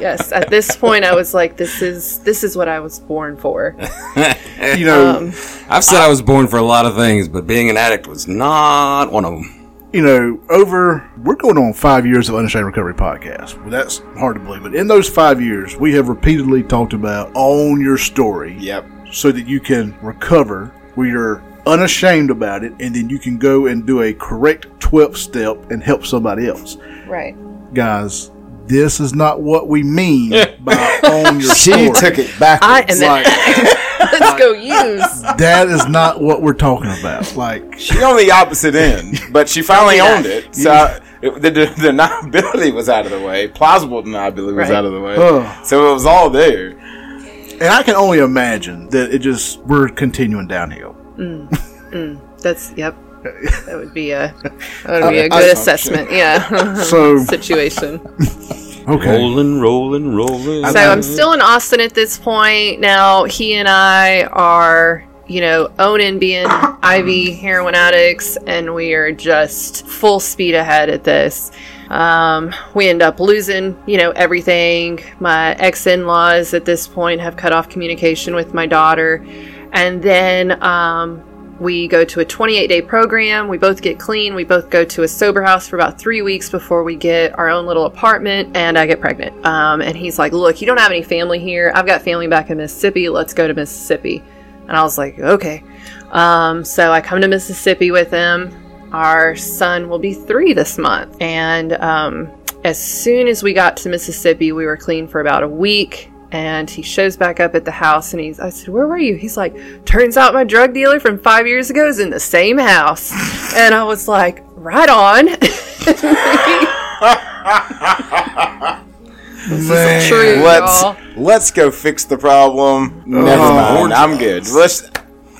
Yes, at this point, I was like, this is this is what I was born for. You know, Um, I've said I was born for a lot of things, but being an addict was not one of them. you know, over we're going on five years of Unashamed Recovery podcast. Well, that's hard to believe, but in those five years, we have repeatedly talked about own your story. Yep. so that you can recover where you're unashamed about it and then you can go and do a correct 12 step and help somebody else right. guys this is not what we mean by own your She story took it I backwards. am like Let's go use. that is not what we're talking about like She on the opposite end, but she finally Yeah. owned it. So it, the, the deniability was out of the way. Plausible deniability was Right. out of the way. Ugh. So it was all there. and i can only imagine that it just we're continuing downhill mm. Mm. That's yep. That would be a that would be a I- good assessment. Yeah. So- situation. okay Rolling, rolling, rolling. So I'm still in Austin at this point. Now he and I are, you know, owning being IV heroin addicts, and we are just full speed ahead at this. Um, we end up losing, you know, everything. My ex-in-laws at this point have cut off communication with my daughter, and then um, we go to a 28 day program. We both get clean. We both go to a sober house for about three weeks before we get our own little apartment, and I get pregnant. Um, and he's like, Look, you don't have any family here. I've got family back in Mississippi. Let's go to Mississippi. And I was like, Okay. Um, so I come to Mississippi with him. Our son will be three this month. And um, as soon as we got to Mississippi, we were clean for about a week and he shows back up at the house and he's I said, Where were you? He's like, Turns out my drug dealer from five years ago is in the same house. and I was like, Right on. Man. True, Let's y'all. let's go fix the problem. Never oh, mind. I'm good. Let's.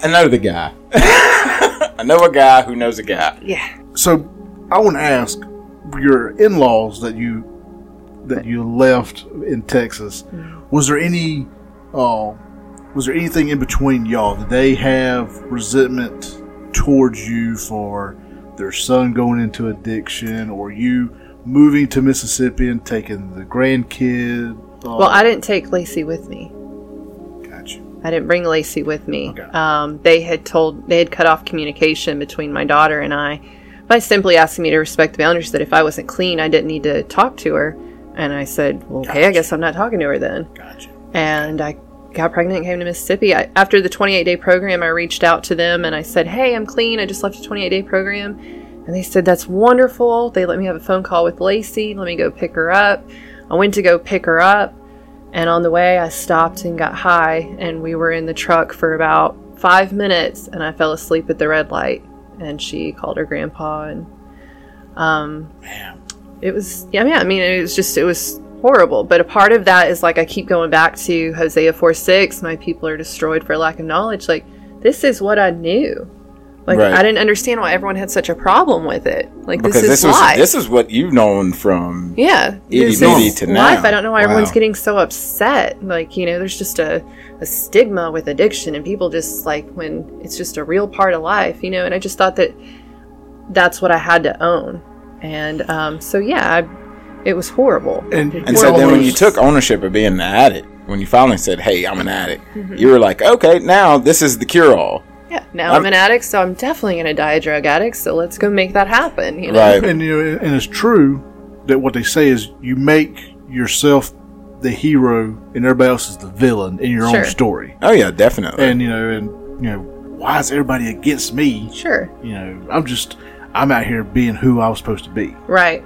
I know the guy. I know a guy who knows a guy. Yeah. so i want to ask your in-laws that you that you left in texas mm-hmm. Was there any uh, was there anything in between y'all did they have resentment towards you for their son going into addiction or you moving to mississippi and taking the grandkid uh, Well, I didn't take Lacey with me. gotcha. I didn't bring Lacey with me. Okay. Um, they had told they had cut off communication between my daughter and I by simply asking me to respect the boundaries. That if I wasn't clean, I didn't need to talk to her. And I said, well, "Okay, I guess I'm not talking to her then." Gotcha. And I got pregnant and came to Mississippi. I, after the 28 day program, I reached out to them and I said, "Hey, I'm clean. I just left a 28 day program." And they said, "That's wonderful." They let me have a phone call with Lacey. Let me go pick her up. I went to go pick her up. And on the way, I stopped and got high, and we were in the truck for about five minutes, and I fell asleep at the red light. And she called her grandpa, and um, it was yeah, yeah. I mean, it was just it was horrible. But a part of that is like I keep going back to Hosea four six. My people are destroyed for lack of knowledge. Like this is what I knew. Like Right. I didn't understand why everyone had such a problem with it. Like because this this is was life. this is what you've known from yeah, itty this bitty to life. now. I don't know why everyone's getting so upset. Like you know, there's just a, a stigma with addiction, and people just like when it's just a real part of life, you know. And I just thought that that's what I had to own, and um, so yeah, I, it was horrible. And- It And so then when you took ownership of being an addict, when you finally said, "Hey, I'm an addict," Mm-hmm. you were like, "Okay, now this is the cure-all." Yeah, now I'm, an addict, so I'm definitely going to die a drug addict. So let's go make that happen. You know? Right. and you know, and it's true that what they say is you make yourself the hero and everybody else is the villain in your Sure. own story. Oh yeah, definitely. And you know, and you know, why is everybody against me? Sure. You know, I'm just I'm out here being who I was supposed to be. Right.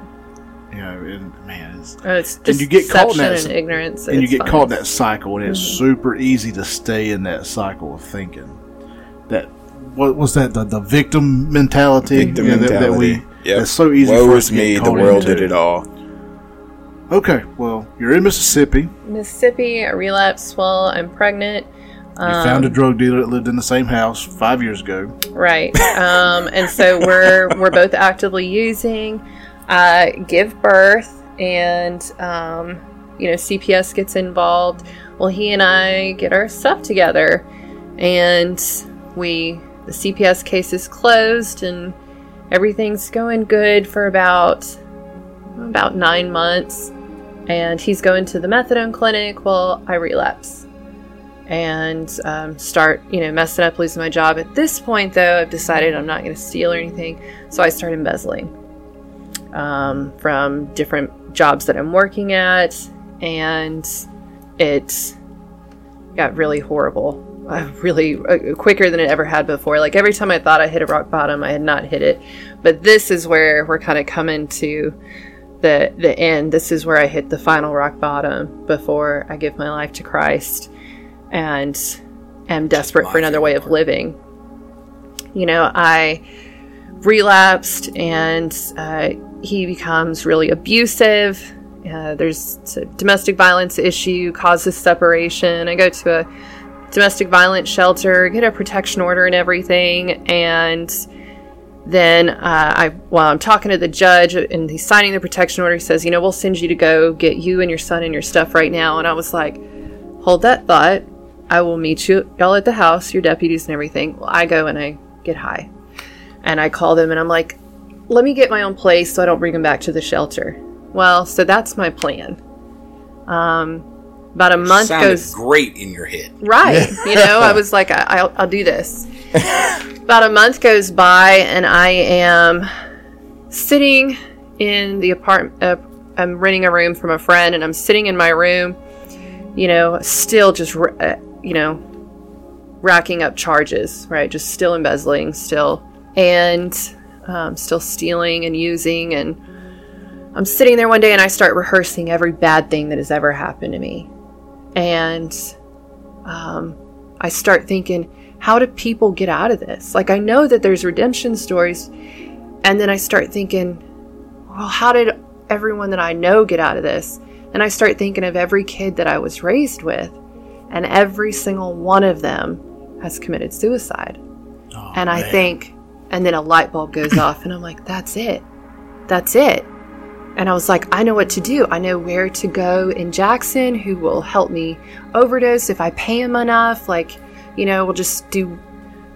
You know, and man, it's, Uh, It's just you get caught in that- and ignorance, and you get fine. caught in that cycle, and it's Mm-hmm. super easy to stay in that cycle of thinking. That what was that the, the victim mentality? Victim Yeah, that- that, we mentality. Yep. it's so easy. Woe for us is to get me. The world into. did it all. Okay, well, you're in Mississippi. Mississippi. I relapsed while I'm pregnant. You found a drug dealer that lived in the same house five years ago. Right. Um, and so we're we're both actively using. Uh, give birth, and um, you know CPS gets involved. Well, he and I get our stuff together, and we the CPS case is closed, and everything's going good for about about nine months. And he's going to the methadone clinic while I relapse and um, start, you know, messing up, losing my job. At this point, though, I've decided I'm not going to steal or anything, so I start embezzling um, from different jobs that I'm working at, and it got really horrible. Uh, really uh, quicker than it ever had before. Like every time I thought I hit a rock bottom, I had not hit it. But this is where we're kind of coming to the the end. This is where I hit the final rock bottom before I give my life to Christ and am desperate for another way of living. You know, I relapsed and uh, he becomes really abusive. Uh, there's a domestic violence issue, causes separation. I go to a domestic violence shelter, get a protection order and everything, and then uh, I, while I'm talking to the judge and he's signing the protection order, he says, "You know, we'll send you to go get you and your son and your stuff right now." And I was like, "Hold that thought. I will meet you y'all at the house, your deputies and everything." Well, I go and I get high, and I call them and I'm like, "Let me get my own place so I don't bring them back to the shelter." Well, so that's my plan. Um, about a month Sounded goes great in your head. Right. You know, I was like, I, I'll, I'll do this. About a month goes by, and I am sitting in the apartment. Uh, I'm renting a room from a friend, and I'm sitting in my room, you know, still just, r- uh, you know, racking up charges, right? Just still embezzling, still, and um, still stealing and using. And I'm sitting there one day, and I start rehearsing every bad thing that has ever happened to me. And um, I start thinking, how do people get out of this? Like, I know that there's redemption stories. And then I start thinking, well, how did everyone that I know get out of this? And I start thinking of every kid that I was raised with, and every single one of them has committed suicide. Oh, and I think, and then a light bulb goes off, and I'm like, that's it. That's it. And I was like, I know what to do. I know where to go in Jackson who will help me overdose if I pay him enough. Like, you know, we'll just do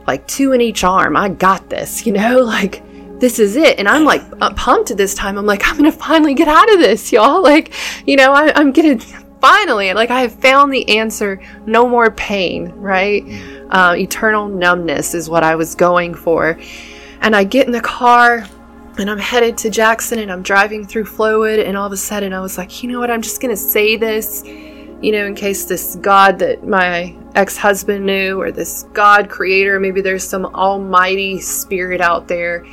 like two in each arm. I got this, you know, like this is it. And I'm like pumped at this time. I'm like, I'm going to finally get out of this, y'all. Like, you know, I, I'm going to finally, like, I have found the answer. No more pain, right? Uh, eternal numbness is what I was going for. And I get in the car and I'm headed to Jackson and I'm driving through Flowood and all of a sudden I was like, you know what, I'm just gonna say this, you know, in case this God that my ex-husband knew or this God creator, maybe there's some almighty spirit out there.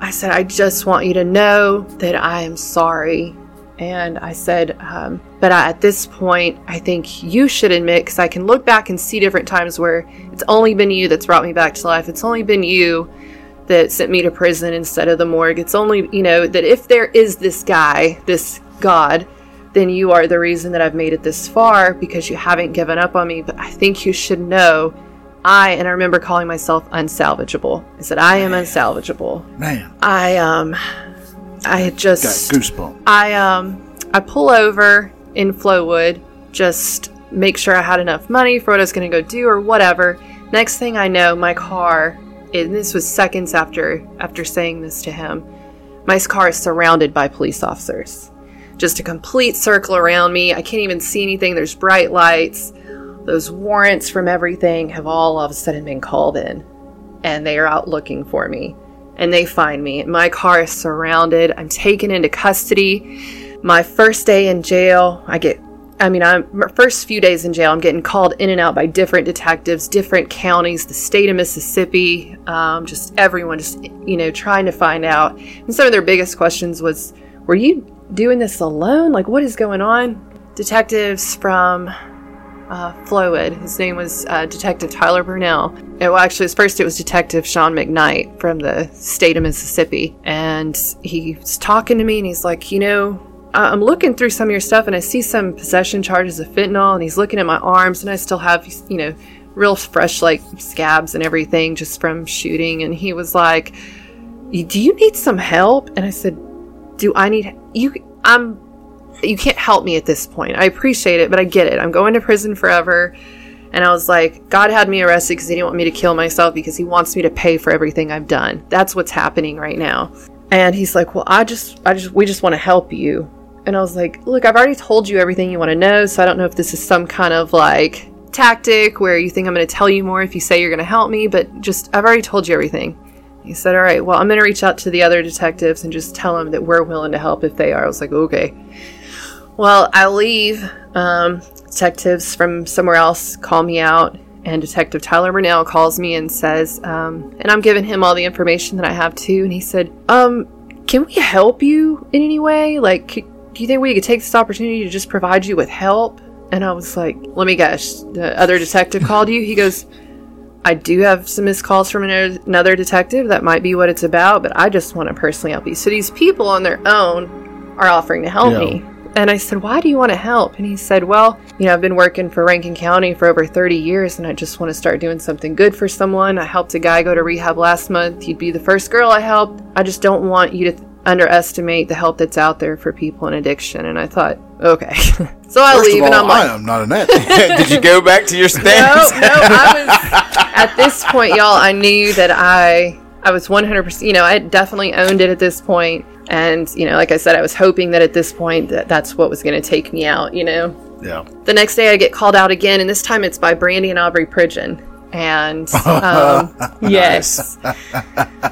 I said, I just want you to know that I am sorry. And I said, um, but I, at this point, I think you should admit, because I can look back and see different times where it's only been you that's brought me back to life. It's only been you that sent me to prison instead of the morgue. It's only, you know, that if there is this guy, this God, then you are the reason that I've made it this far because you haven't given up on me. But I think you should know I and I remember calling myself unsalvageable. I said I am unsalvageable. Man, I um I had got just goosebumps. I um I pull over in Flowood, just make sure I had enough money for what I was going to go do or whatever. Next thing I know, my car, and this was seconds after after saying this to him, my car is surrounded by police officers. Just a complete circle around me. I can't even see anything. There's bright lights. Those warrants from everything have all of a sudden been called in, and they are out looking for me. And they find me. My car is surrounded. I'm taken into custody. My first day in jail, I get I mean, I'm my first few days in jail. I'm getting called in and out by different detectives, different counties, the state of Mississippi, um, just everyone, just you know, trying to find out. And some of their biggest questions was, "Were you doing this alone? Like, what is going on?" Detectives from uh, Flowood. His name was uh, Detective Tyler Burnell. And, well, actually, first it was Detective Sean McKnight from the state of Mississippi, and he's talking to me, and he's like, you know. I- I'm looking through some of your stuff and I see some possession charges of fentanyl and he's looking at my arms and I still have, you know, real fresh like scabs and everything just from shooting and he was like, "Do you need some help?" And I said, "Do I need you I'm you can't help me at this point. I appreciate it, but I get it. I'm going to prison forever." And I was like, God had me arrested because he didn't want me to kill myself because he wants me to pay for everything I've done. That's what's happening right now. And he's like, Well, I just, I just, we just want to help you. And I was like, Look, I've already told you everything you want to know. So I don't know if this is some kind of like tactic where you think I'm going to tell you more if you say you're going to help me, but just, I've already told you everything. He said, All right, well, I'm going to reach out to the other detectives and just tell them that we're willing to help if they are. I was like, Okay. Well, I leave. Um, detectives from somewhere else call me out, and Detective Tyler Burnell calls me and says, um, and I'm giving him all the information that I have too. And he said, um, "Can we help you in any way? Like, do you think we could take this opportunity to just provide you with help?" And I was like, "Let me guess. The other detective called you." He goes. I do have some missed calls from another another detective. That might be what it's about, but I just want to personally help you. So these people on their own are offering to help Yeah. me. And I said, Why do you want to help? And he said, Well, you know, I've been working for Rankin County for over 30 years and I just want to start doing something good for someone. I helped a guy go to rehab last month. You'd be the first girl I helped. I just don't want you to underestimate the help that's out there for people in addiction. And I thought, Okay. so I First leave of and I'm like, I am not an that. Did you go back to your no, stance? no, I was at this point, y'all. I knew that I I was 100%, you know, I definitely owned it at this point. And, you know, like I said, I was hoping that at this point that that's what was going to take me out, you know. yeah. The next day I get called out again, and this time it's by Brandy and Aubrey Pridgeon. And um, yes,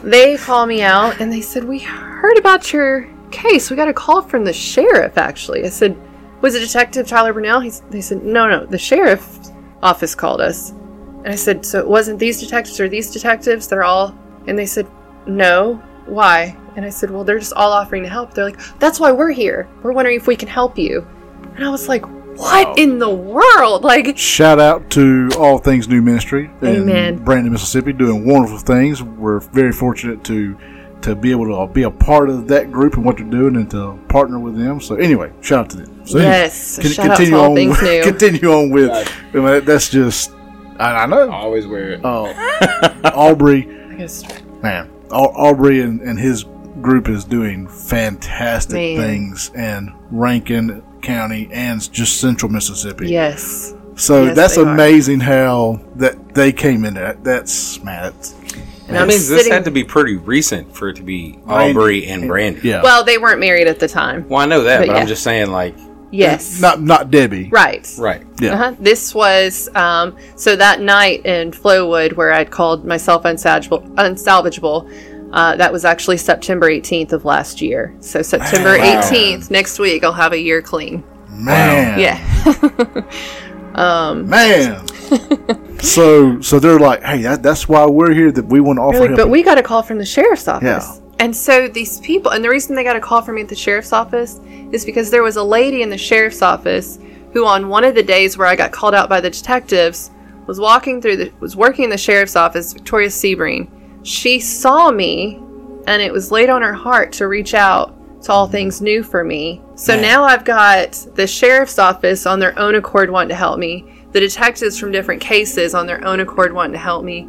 they call me out and they said, We heard about your case. We got a call from the sheriff, actually. I said, Was it Detective Tyler Burnell? He's, they said, No, no, the sheriff's office called us. And I said, So it wasn't these detectives or these detectives? They're all. And they said, No. Why? And I said, Well, they're just all offering to help. They're like, That's why we're here. We're wondering if we can help you. And I was like, What in the world? Like, Shout out to All Things New Ministry in Amen. Brandon, Mississippi, doing wonderful things. We're very fortunate to to be able to be a part of that group and what they're doing and to partner with them. So anyway, shout out to them. So anyway, Yes, shout out to All on. Things New. continue on with. I mean, that's just. I, I know. Always wear it. Oh, Aubrey, I guess- man, Aubrey and, and his group is doing fantastic Man. things in Rankin County and just Central Mississippi. yes. So Yes, that's they are. amazing how that they came in. That that's man. That's, And That I'm means this had to be pretty recent for it to be Brandy. Aubrey and Brandy. yeah. Well, they weren't married at the time. Well, I know that, But but, yeah. I'm just saying, like, Yes. not not Debbie. right. right. Yeah. Uh-huh. This was um, so that night in Flowood where I'd called myself unsalvageable. unsalvageable uh, that was actually September 18th of last year. So September 18th next week, I'll have a year clean. Man. Yeah. Man. so so they're like, hey, that, that's why we're here. That we want to offer They're like, help. but we got a call from the sheriff's office. Yeah. And so these people, and the reason they got a call from me at the sheriff's office is because there was a lady in the sheriff's office who, on one of the days where I got called out by the detectives, was walking through the, was working in the sheriff's office, Victoria Sebring. She saw me, and it was laid on her heart to reach out to all things new for me. So now I've got the sheriff's office on their own accord wanting to help me. the detectives from different cases on their own accord wanting to help me.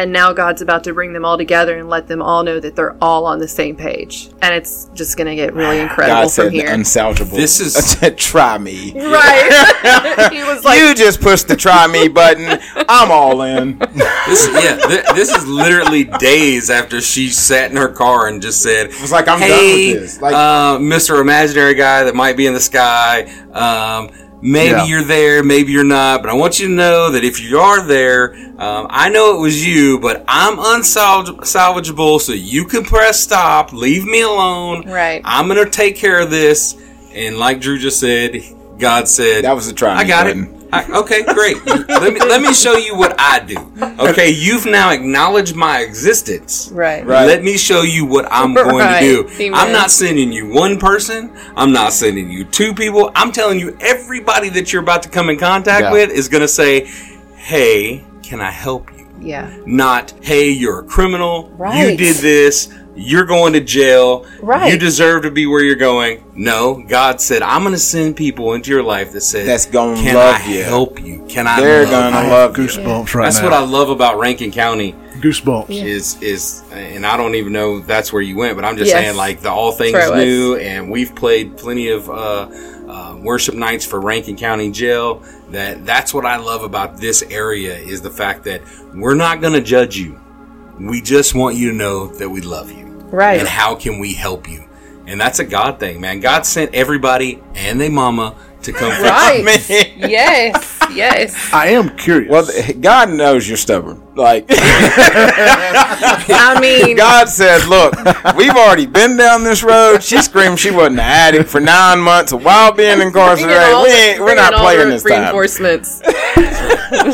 And now God's about to bring them all together and let them all know that they're all on the same page. And it's just going to get really incredible God from the here. unsalvageable. This is- try me. right. he was like, you just pushed the try me button. I'm all in. This, yeah, th- this is literally days after she sat in her car and just said, "It was like, I'm done with this." Like- uh, Mr. Imaginary Guy that might be in the sky. Um, maybe Yeah. you're there, maybe you're not, but I want you to know that if you are there, um, I know it was you, but I'm unsalvageable, so you can press stop, leave me alone. Right. I'm gonna take care of this." And like Drew just said, God said, That was the try I got button. it. I, okay, great. let me let me show you what I do. Okay, you've now acknowledged my existence. right. Right. Let me show you what I'm going Right. to do. Amen. I'm not sending you one person. I'm not sending you two people. I'm telling you, everybody that you're about to come in contact Yeah. with is going to say, "Hey, can I help you?" Yeah. Not, "Hey, you're a criminal. You did this." You're going to jail. Right. You deserve to be where you're going. No, God said, I'm going to send people into your life that says, That's gonna Can love I you. help you? Can I They're gonna I you?" love you. goosebumps right That's now. what I love about Rankin County goosebumps. is is and I don't even know that's where you went, but I'm just Yes. saying like the all things That's where I was. new, and we've played plenty of uh, uh, worship nights for Rankin County Jail. That that's what I love about this area is the fact that we're not going to judge you. We just want you to know that we love you, Right. And how can we help you? And that's a God thing, man. God sent everybody and their mama to come. fix Right. Man. yes. Yes. I am curious. Well, God knows you're stubborn. Like I mean, God said, "Look, we've already been down this road." She screamed she wasn't an addict for nine months while being in incarcerated. all We the- ain't, we're not playing the this time. reinforcements.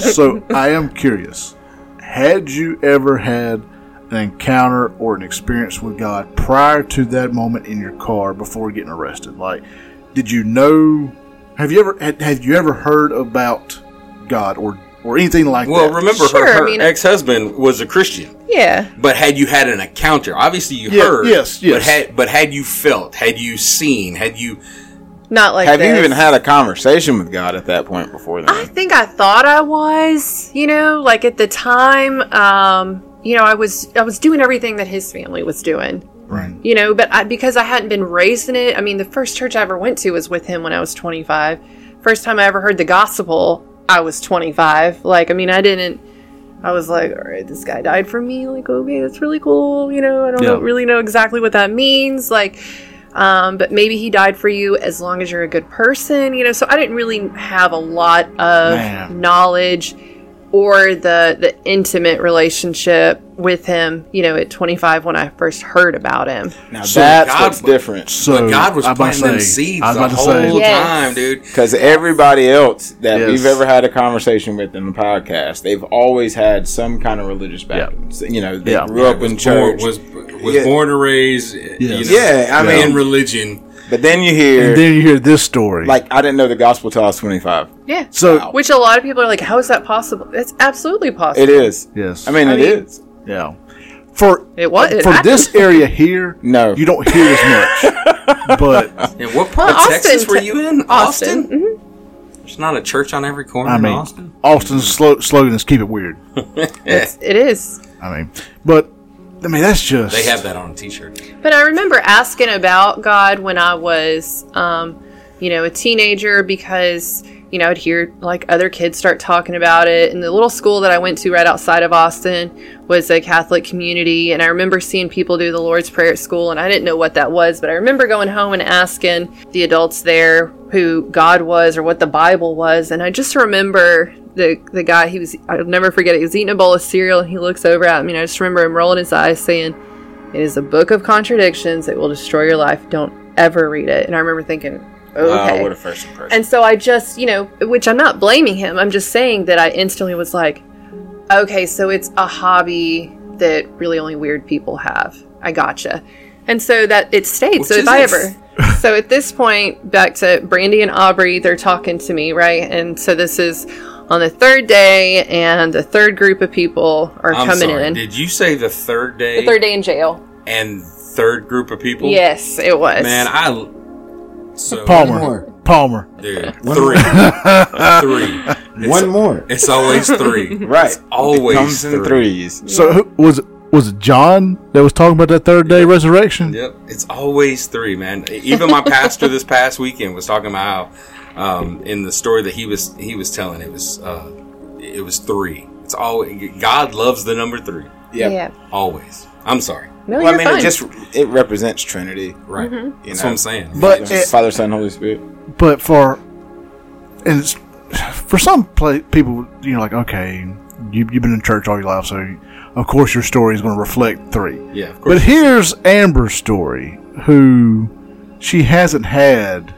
so I am curious. Had you ever had an encounter or an experience with God prior to that moment in your car before getting arrested? Like, did you know? Have you ever had, have you ever heard about God or or anything like Well, that? Well, remember Sure, her, I mean- ex-husband was a Christian. Yeah. But had you had an encounter, obviously you Yeah, heard. yes, But yes. had but had you felt, had you seen, had you Not like Have you even had a conversation with God at that point before then? I think I thought I was, you know, like at the time, um, you know, I was I was doing everything that his family was doing. Right. You know, but I, because I hadn't been raised in it, I mean, the first church I ever went to was with him when I was 25. First time I ever heard the gospel, I was 25. Like, I mean, I didn't. I was like, all right, this guy died for me. Like, okay, that's really cool. You know, I don't Yeah. know, really know exactly what that means. Like, um, but maybe he died for you as long as you're a good person. You know, so I didn't really have a lot of Man. knowledge or the the intimate relationship with him. You know, at 25 when I first heard about him. Now So that's God- what's different. So but God was I'm planting them seeds the whole say- Yes. time, dude. Because everybody else that Yes. we've ever had a conversation with in the podcast, they've always had some kind of religious background. So, You know, they Yeah. grew up in church. born, was was Yeah. born and raised. you know, Yeah, I in mean- religion. But then you hear, And then you hear this story. like, I didn't know the gospel till I was 25. Yeah. so, Which a lot of people are like, how is that possible? It's absolutely possible. It is. yes. I mean, I it mean- is. yeah. For It was- it for happened. this area here, No. you don't hear as much. but And what part Well, of Texas Austin, were te- you in? Austin. Austin. Mhm. There's not a church on every corner I in mean, Austin. Austin's slo- slogan is "Keep it weird." It is. I mean, but I mean that's just They have that on a T-shirt. But I remember asking about God when I was, um, you know, a teenager because, you know, I'd hear like other kids start talking about it. And the little school that I went to right outside of Austin was a Catholic community. And I remember seeing people do the Lord's Prayer at school. And I didn't know what that was. But I remember going home and asking the adults there who God was or what the Bible was. And I just remember the the guy, he was, I'll never forget it. He was eating a bowl of cereal and he looks over at me. And I just remember him rolling his eyes saying, it is a book of contradictions It will destroy your life. Don't ever read it. And I remember thinking, okay. Oh, what a first impression. and so I just, you know, which I'm not blaming him. I'm just saying that I instantly was like, okay, so it's a hobby that really only weird people have. I gotcha. And so that it stayed. so if I ever, so at this point, back to Brandy and Aubrey, they're talking to me, right? And so this is on the third day, and the third group of people are I'm coming sorry. in. Did you say the third day? the third day in jail. and third group of people. Yes, it was. Man, I So, Palmer. more. Palmer. dude, One three, three. One more. It's always three. Right. It's always it comes in three. threes. So who, was? Was it John that was talking about that third day resurrection? Yep, it's always three, man. Even my pastor this past weekend was talking about how um, in the story that he was he was telling it was uh, it was three. It's always God loves the number three Yeah. Yeah. always. I'm sorry, No, Well, I mean, fine. it just it represents Trinity. right? Mm-hmm. You That's know, what I'm saying. But it- Father, Son, Holy Spirit. but for and it's, for some pla people, you know, like okay, you, you've been in church all your life, so of course your story is going to reflect three. yeah, of course. But here's Amber's story, who she hasn't had,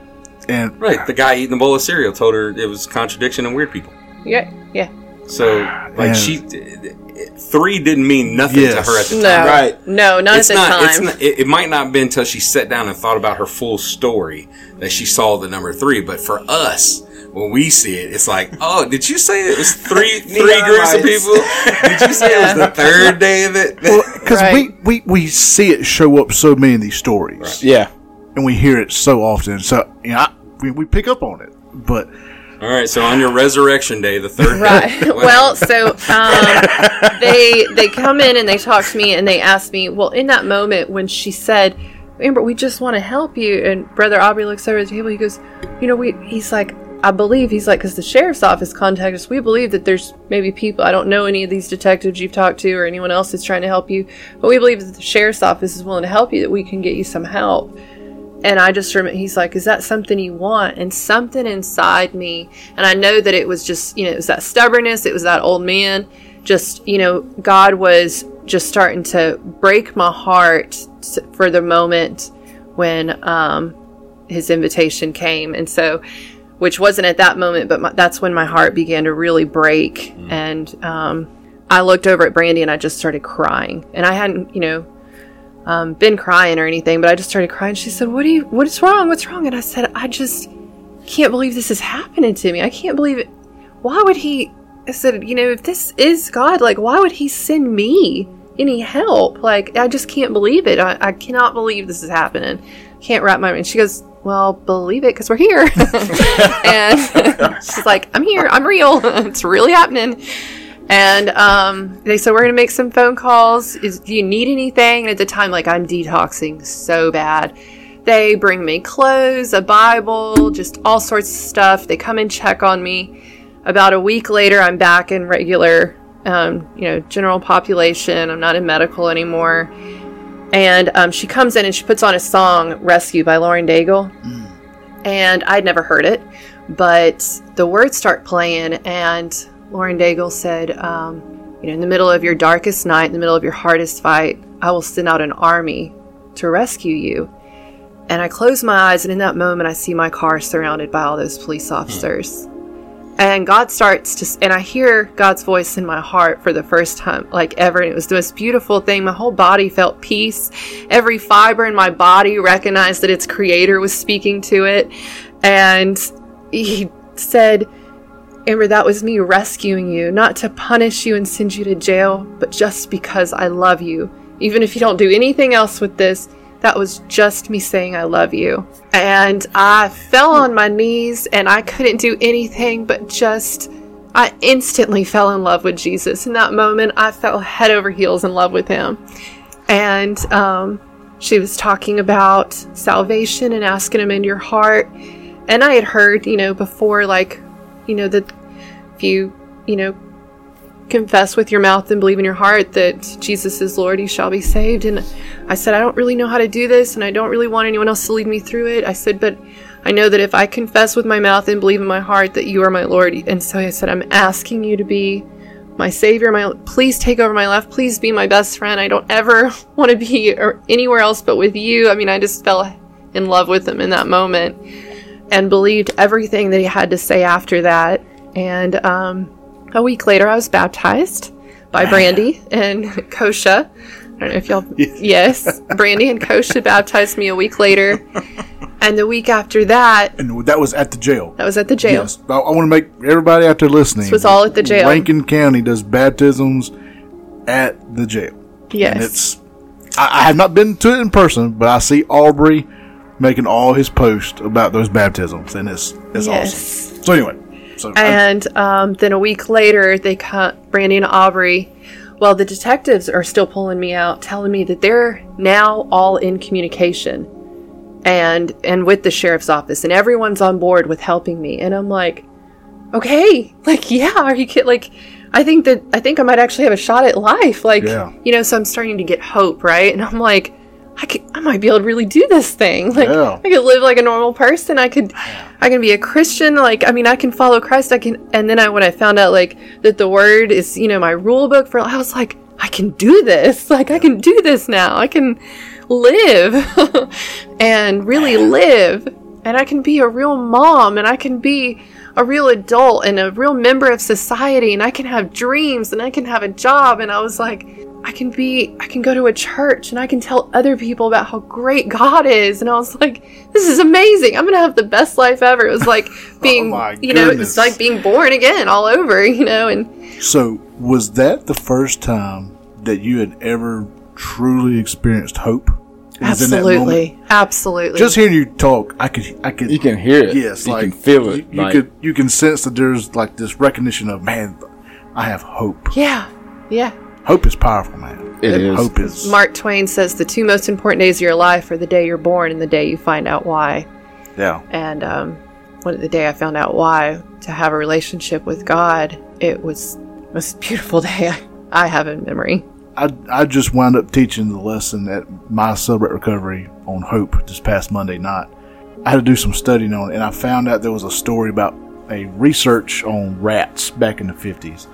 and right, the guy eating the bowl of cereal told her it was contradiction and weird people. yeah. Yeah. So like And- she three didn't mean nothing Yes. to her at the No. time. Right. No, not it's at the not. time. It's not. It, it might not have been until she sat down and thought about her full story that she saw the number three. But for us, when we see it, it's like, oh, did you say it was three three Neon groups of people? Did you say it was the third day of it? because Right. we, we we see it show up so many of these stories, Yeah. and we hear it so often, so you know, I, we, we pick up on it, but. All right. So on your resurrection day, the third. Right. Day, well, so um, they they come in and they talk to me and they ask me, well, in that moment when she said, Amber, we just want to help you, and Brother Aubrey looks over the table. He goes, you know, we. He's like, I believe he's like, because the sheriff's office contacted us. We believe that there's maybe people. I don't know any of these detectives you've talked to or anyone else that's trying to help you, but we believe that the sheriff's office is willing to help you. That we can get you some help. And I just remember, he's like, Is that something you want? And something inside me, and I know that it was just, you know, it was that stubbornness, it was that old man. Just, you know, God was just starting to break my heart for the moment when um, his invitation came. And so, which wasn't at that moment, but my, that's when my heart began to really break. And um, I looked over at Brandy and I just started crying. And I hadn't, you know, um, been crying or anything, but I just started crying. She said, "What do you? What is wrong? What's wrong?" And I said, "I just can't believe this is happening to me. I can't believe it. Why would he?" I said, "You know, if this is God, like, why would He send me any help? Like, I just can't believe it. I, I cannot believe this is happening. Can't wrap my." And she goes, "Well, believe it, because we're here." and she's like, "I'm here. I'm real. it's really happening." And um, they said, We're going to make some phone calls. Is, do you need anything? And at the time, like, I'm detoxing so bad. They bring me clothes, a Bible, just all sorts of stuff. They come and check on me. About a week later, I'm back in regular, um, you know, general population. I'm not in medical anymore. And um, she comes in and she puts on a song, Rescue by Lauren Daigle. And I'd never heard it, but the words start playing, and Lauren Daigle said, um, you know, in the middle of your darkest night, in the middle of your hardest fight, I will send out an army to rescue you. And I close my eyes, and in that moment, I see my car surrounded by all those police officers. And God starts to, and I hear God's voice in my heart for the first time, like ever. And it was the most beautiful thing. My whole body felt peace. Every fiber in my body recognized that its creator was speaking to it. And he said, Amber, that was me rescuing you, not to punish you and send you to jail, but just because I love you. Even if you don't do anything else with this, that was just me saying I love you. And I fell on my knees and I couldn't do anything but just, I instantly fell in love with Jesus. In that moment, I fell head over heels in love with him. And um, she was talking about salvation and asking him into your heart. And I had heard, you know, before, like, you know, that if you, you know, confess with your mouth and believe in your heart that Jesus is Lord, you shall be saved. And I said, I don't really know how to do this, and I don't really want anyone else to lead me through it. I said, but I know that if I confess with my mouth and believe in my heart that you are my Lord. And so I said, I'm asking you to be my savior my please take over my life please be my best friend i don't ever want to be anywhere else but with you i mean i just fell in love with him in that moment and believed everything that he had to say after that and um, a week later i was baptized by brandy and kosha i don't know if y'all yes brandy and kosha baptized me a week later and the week after that And that was at the jail. that was at the jail Yes, I, I want to make everybody out there listening. This was all at the jail. Rankin County does baptisms at the jail. yes And it's I, I have not been to it in person, but I see Aubrey making all his posts about those baptisms, and it's it's Yes. awesome. So anyway, so And um, then a week later, they cut Brandy and Aubrey. Well, the detectives are still pulling me out, telling me that they're now all in communication, and and with the sheriff's office, and everyone's on board with helping me. And I'm like, okay, like yeah, are you kidding? Like, I think that I think I might actually have a shot at life. Like, Yeah. you know, so I'm starting to get hope, right? And I'm like. I, could, I might be able to really do this thing. Like Yeah. I could live like a normal person. I could I can be a Christian. Like I mean, I can follow Christ. I can. And then I when I found out like that the word is you know my rule book for I was like I can do this. Like I can do this now. I can live and really live. And I can be a real mom. And I can be a real adult and a real member of society. And I can have dreams and I can have a job. And I was like. I can be, I can go to a church and I can tell other people about how great God is. And I was like, this is amazing. I'm going to have the best life ever. It was like oh being, my you know, it's like being born again all over, you know, and So, was that the first time that you had ever truly experienced hope? Was in that moment? absolutely, absolutely. Just hearing you talk, I could, I could, You can hear it. yes, you like can feel it. You, you like, could, you can sense that there's like this recognition of man, I have hope. yeah, yeah. Hope is powerful, man. It is. Hope is. Mark Twain says the two most important days of your life are the day you're born and the day you find out why. yeah, And um, when the day I found out why to have a relationship with God, it was the most beautiful day I, I have in memory. I, I just wound up teaching the lesson at my celebrate recovery on hope this past Monday night. I had to do some studying on it, and I found out there was a story about a research on rats back in the 50s.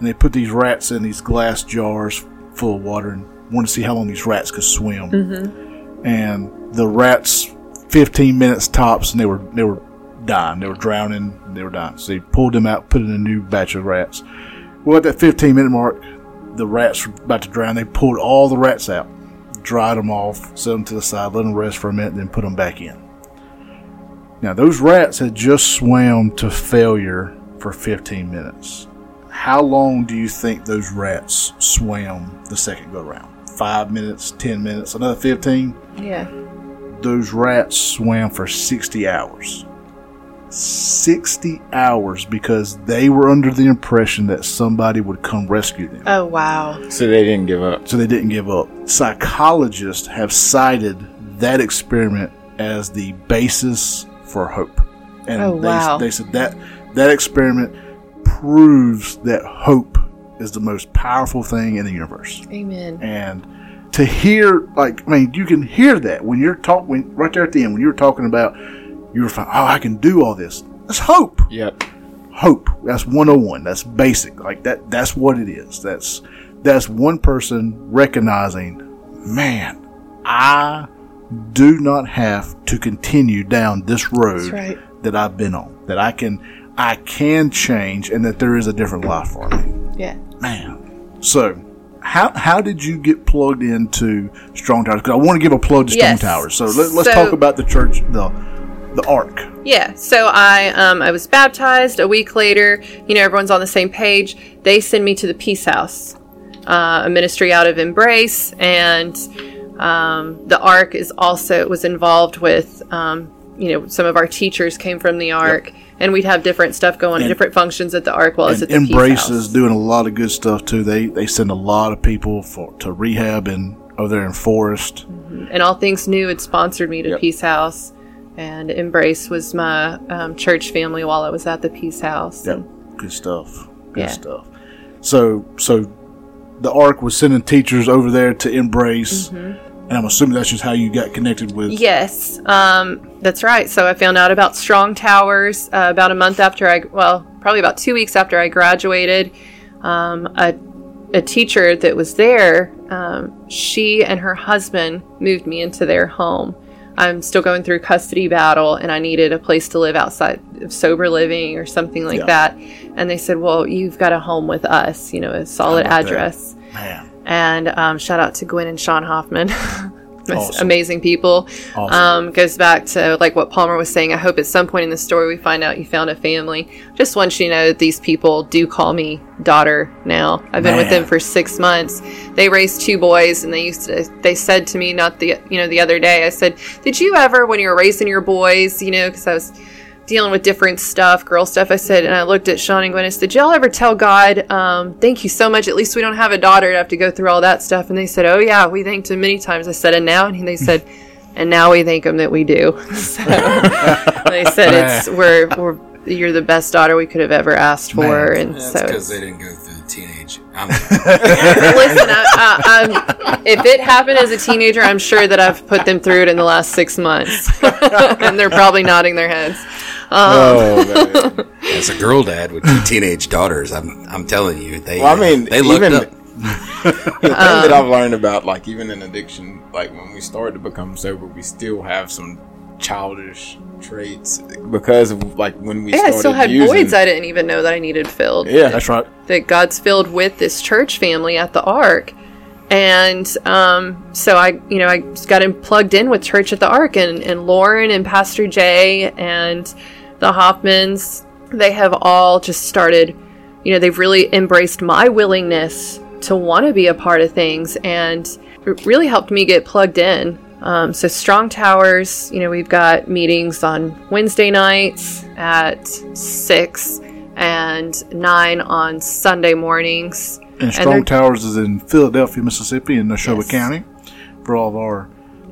And they put these rats in these glass jars full of water and wanted to see how long these rats could swim. Mm-hmm. And the rats, 15 minutes tops, and they were they were dying. They were drowning. They were dying. So they pulled them out, put in a new batch of rats. Well, at that 15 minute mark, the rats were about to drown. They pulled all the rats out, dried them off, set them to the side, let them rest for a minute, then put them back in. Now, those rats had just swam to failure for 15 minutes. How long do you think those rats swam the second go round? Five minutes, 10 minutes, another 15? Yeah. Those rats swam for 60 hours. 60 hours because they were under the impression that somebody would come rescue them Oh, wow. so they didn't give up. so they didn't give up. Psychologists have cited that experiment as the basis for hope. And Oh, they, wow. they said that that experiment proves that hope is the most powerful thing in the universe. Amen. And to hear, like, I mean, you can hear that when you're talking, right there at the end, when you were talking about, you were fine, oh, I can do all this. That's hope Yep. hope that's 101 that's basic like that that's what it is that's that's one person recognizing man i do not have to continue down this road right. that i've been on that i can i can change and that there is a different life for me Yeah. man so how, how did you get plugged into Strong Towers? Because I want to give a plug to Strong Yes. Towers. So let, let's So- talk about the church, the the Ark. Yeah, so I um, I was baptized a week later. You know, everyone's on the same page. They send me to the Peace House, uh, a ministry out of Embrace, and um, the Ark is also was involved with. Um, you know, some of our teachers came from the Ark, and we'd have different stuff going, And- different functions at the Ark while it's at the Embrace is doing a lot of good stuff too. They they send a lot of people for to rehab and over there in Forest. and All Things New had sponsored me to Yep. Peace House, and Embrace was my um, church family while I was at the Peace House. Yep, good stuff. Good Yeah. stuff. So so the Ark was sending teachers over there to Embrace, and I'm assuming that's just how you got connected with. Yes, um, that's right. So I found out about Strong Towers uh, about a month after I, well, probably about two weeks after I graduated. Um, a, a teacher that was there, um, she and her husband moved me into their home. I'm still going through custody battle, and I needed a place to live outside of sober living or something like Yeah. that. And they said, "Well, you've got a home with us, you know, a solid about that? address." Man, And um, shout out to Gwen and Sean Hoffman. Awesome. amazing people. Awesome. Um, goes back to like what Palmer was saying. I hope at some point in the story we find out you found a family. Just want you to know that these people do call me daughter now. I've been with them for six months. They raised two boys, and they used to. They said to me not the you know the other day. I said, "Did you ever when you were raising your boys, you know, because I was." Dealing with different stuff, girl stuff. I said, and I looked at Sean and Gwen. I said, "Did y'all ever tell God, um, thank you so much? At least we don't have a daughter to have to go through all that stuff." And they said, "Oh yeah, we thanked him many times." I said, "And now?" And they said, "And now we thank him that we do." So they said, "It's we're we're you're the best daughter we could have ever asked for." Man. and That's so because they didn't go through the teenage. I'm, listen, I, I, I'm, if it happened as a teenager, I'm sure that I've put them through it in the last six months, and they're probably nodding their heads. Oh, man. as a girl dad with two teenage daughters, I'm I'm telling you, they. Well, I mean, they looked even- up. the thing that I've learned about, like, even in addiction, like when we start to become sober, we still have some childish traits because of like when we Yeah, I still had using, voids I didn't even know that I needed filled. yeah, That's right. That God's filled with this church family at the Ark. And um, so I, you know, I got in, plugged in with Church at the Ark and, and Lauren and Pastor Jay and the Hoffmans. They have all just started, you know, they've really embraced my willingness to want to be a part of things and it really helped me get plugged in. Um, so Strong Towers, you know, we've got meetings on Wednesday nights at six and nine on Sunday mornings. And Strong they're- Towers is in Philadelphia, Mississippi, in Neshoba Yes. County. For all of our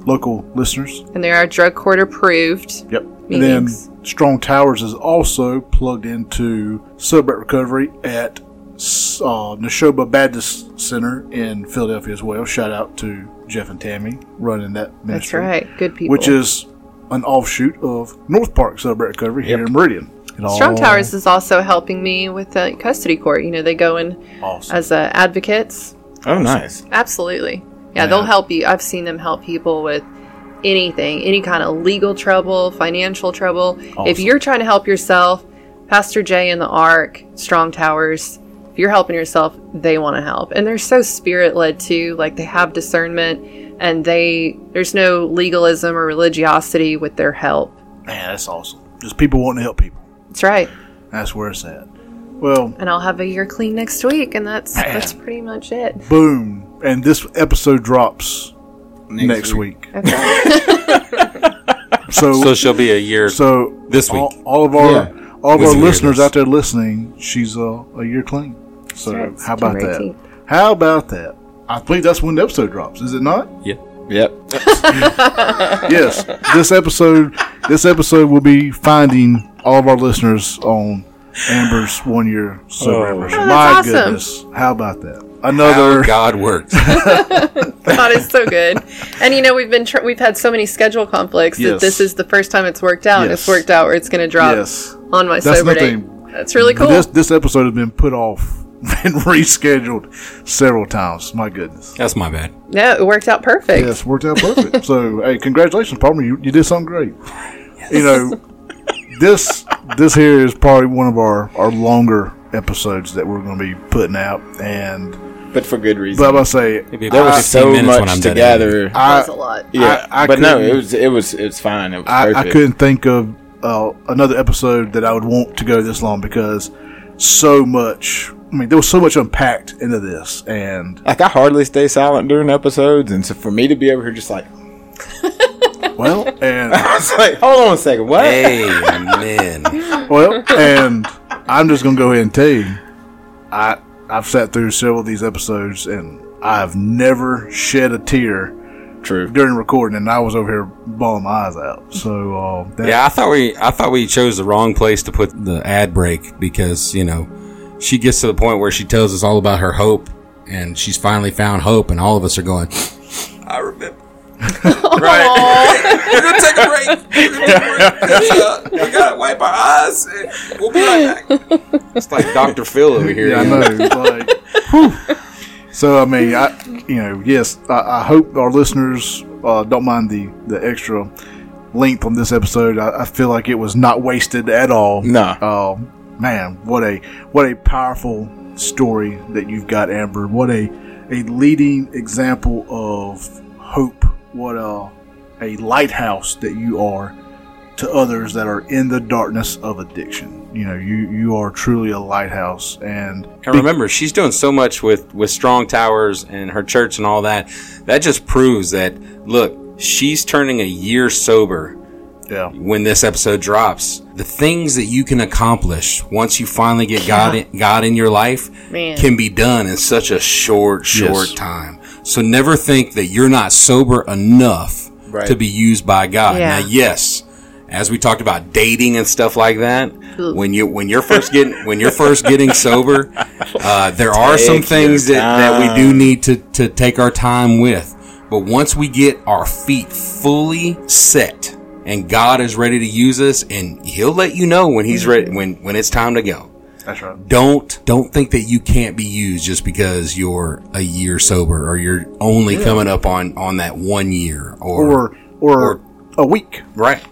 local listeners. And they are drug court approved. Yep. And then Strong Towers is also plugged into Celebrate Recovery at uh, Neshoba Baptist Center in Philadelphia as well. Shout out to Jeff and Tammy running that ministry. That's right. Good people. Which is an offshoot of North Park Celebrate Recovery here in Meridian. It Strong all- Towers is also helping me with the custody court. You know, they go in Awesome. as uh, advocates. oh nice. Absolutely. Yeah, they'll help you. I've seen them help people with anything, any kind of legal trouble, financial trouble. If you're trying to help yourself, Pastor Jay and the Ark, Strong Towers, if you're helping yourself, they want to help. And they're so spirit led too. Like they have discernment and they there's no legalism or religiosity with their help. Man, that's awesome. Just people wanting to help people. That's right. That's where it's at. Well, And I'll have a year clean next week and that's Man. that's pretty much it. boom. And this episode drops next, week. okay So, So she'll be a year. so this week. all, all of our Yeah. all of With our listeners out there listening, she's uh, a year clean. So right, how about that? 18th. How about that? I believe that's when the episode drops. Is it not? yeah. Yep. yes. This episode this episode will be finding all of our listeners on Amber's one year sober Oh. anniversary. Oh, My awesome. goodness. How about that? How Another God works. God is so good. And you know, we've been tr- we've had so many schedule conflicts that this is the first time it's worked out. and It's worked out where it's going to drop Yes. on my That's sober the date. That's really cool. This this episode has been put off and rescheduled several times. My goodness. That's my bad. no, it worked out perfect. Yes, worked out perfect. so, hey, congratulations, Palmer. You, you did something great. You know, this this here is probably one of our, our longer episodes that we're going to be putting out. And, But for good reason. but I must say, Maybe there was so minutes when much I'm done together. That I, was a lot. Yeah, I- I but no, it was it was it was fine. It was I. I couldn't think of uh, another episode that I would want to go this long because so much. I mean, there was so much unpacked into this, and Like I hardly stay silent during episodes, and so for me to be over here just like well, and I was like, hold on a second, what? Amen. well, and I'm just gonna go ahead and tell you, I I've sat through several of these episodes, and I've never shed a tear True. during recording, and I was over here bawling my eyes out. So uh, that, Yeah, I thought we I thought we chose the wrong place to put the ad break because you know she gets to the point where she tells us all about her hope and she's finally found hope, and all of us are going. I remember. right, we're gonna take a break. We're gonna take a break 'cause, uh, we gotta wipe our eyes. And we'll be right back. It's like Dr. Phil over here. Yeah, I know. It's like, whew. So I mean, I you know, yes, I, I hope our listeners uh, don't mind the the extra length on this episode. I, I feel like it was not wasted at all. No. Oh man, what a what a powerful story that you've got, Amber. What a a leading example of hope what a a lighthouse that you are to others that are in the darkness of addiction. You know, you you are truly a lighthouse, and And remember, she's doing so much with with Strong Towers and her church and all that. That just proves that look, she's turning a year sober yeah, when this episode drops. The things that you can accomplish once you finally get God in, God in your life Man. can be done in such a short short Yes. time. So never think that you're not sober enough Right. to be used by God. Yeah. Now, yes, as we talked about dating and stuff like that, when you when you're first getting when you're first getting sober, uh, there are some things that, that we do need to to take our time with. But once we get our feet fully set and God is ready to use us, and He'll let you know when He's ready when when it's time to go that's right. don't don't think that you can't be used just because you're a year sober or you're only coming up on on that one year or, Or or, a week. right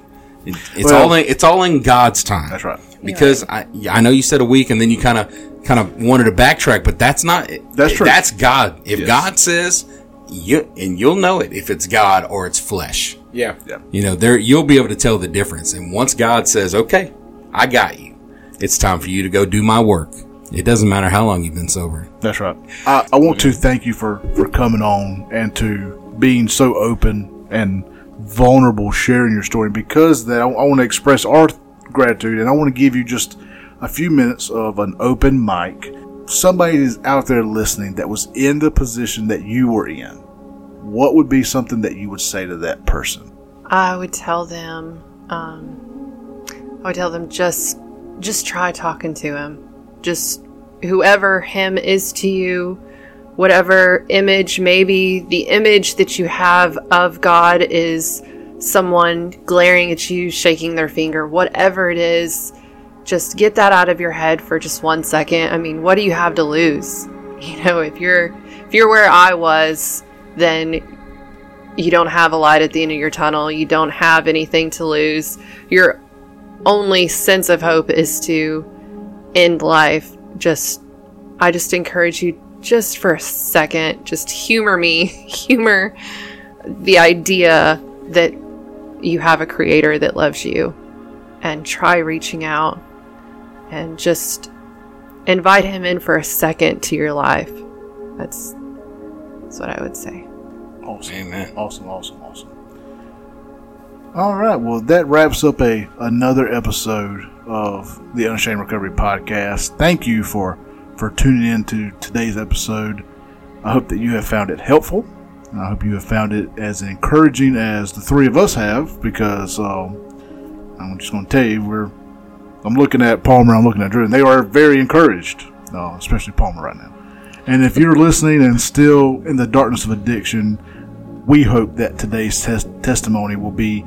It- it's Well- all in, it's all in god's time That's right. because I, yeah, I know you said a week and then you kind of kind of wanted to backtrack but that's not That's true. that's god if Yes. god says you and you'll know it if it's god or it's flesh Yeah. you know there you'll be able to tell the difference and once god says okay i got you it's time for you to go do my work it doesn't matter how long you've been sober That's right. I, I want to thank you for, for coming on and to being so open and vulnerable, sharing your story. Because that, I, I want to express our gratitude and I want to give you just a few minutes of an open mic. Somebody is out there listening that was in the position that you were in. What would be something that you would say to that person? I would tell them, um, I would tell them just, just try talking to him. Just whoever him is to you, whatever image, maybe the image that you have of God is someone glaring at you, shaking their finger, whatever it is, just get that out of your head for just one second. I mean, what do you have to lose? You know, if you're if you're where I was, then you don't have a light at the end of your tunnel. You don't have anything to lose. Your only sense of hope is to end life. Just, I just encourage you just for a second, just humor me, humor the idea that you have a creator that loves you and try reaching out and just invite him in for a second to your life. That's, that's what I would say. Awesome. Amen. Awesome, awesome, awesome. All right, well, that wraps up a another episode of the Unashamed Recovery Podcast. Thank you for for tuning in to today's episode. I hope that you have found it helpful, and I hope you have found it as encouraging as the three of us have. Because um, I'm just going to tell you, we're I'm looking at Palmer, I'm looking at Drew, and they are very encouraged, uh, especially Palmer right now. And if you're listening and still in the darkness of addiction, we hope that today's tes- testimony will be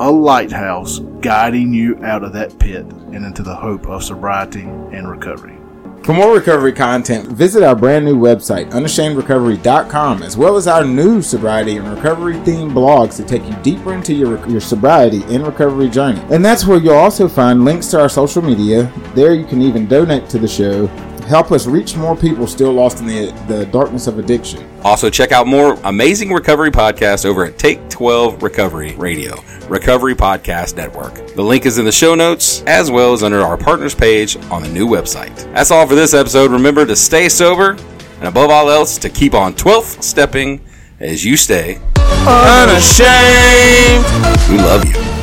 a lighthouse guiding you out of that pit and into the hope of sobriety and recovery. For more recovery content, visit our brand new website, unashamedrecovery.com, as well as our new sobriety and recovery themed blogs to take you deeper into your, your sobriety and recovery journey. And that's where you'll also find links to our social media. There you can even donate to the show help us reach more people still lost in the, the darkness of addiction. Also, check out more amazing recovery podcasts over at Take 12 Recovery Radio, Recovery Podcast Network. The link is in the show notes, as well as under our partners page on the new website. That's all for this episode. Remember to stay sober, and above all else, to keep on 12th stepping as you stay unashamed. We love you.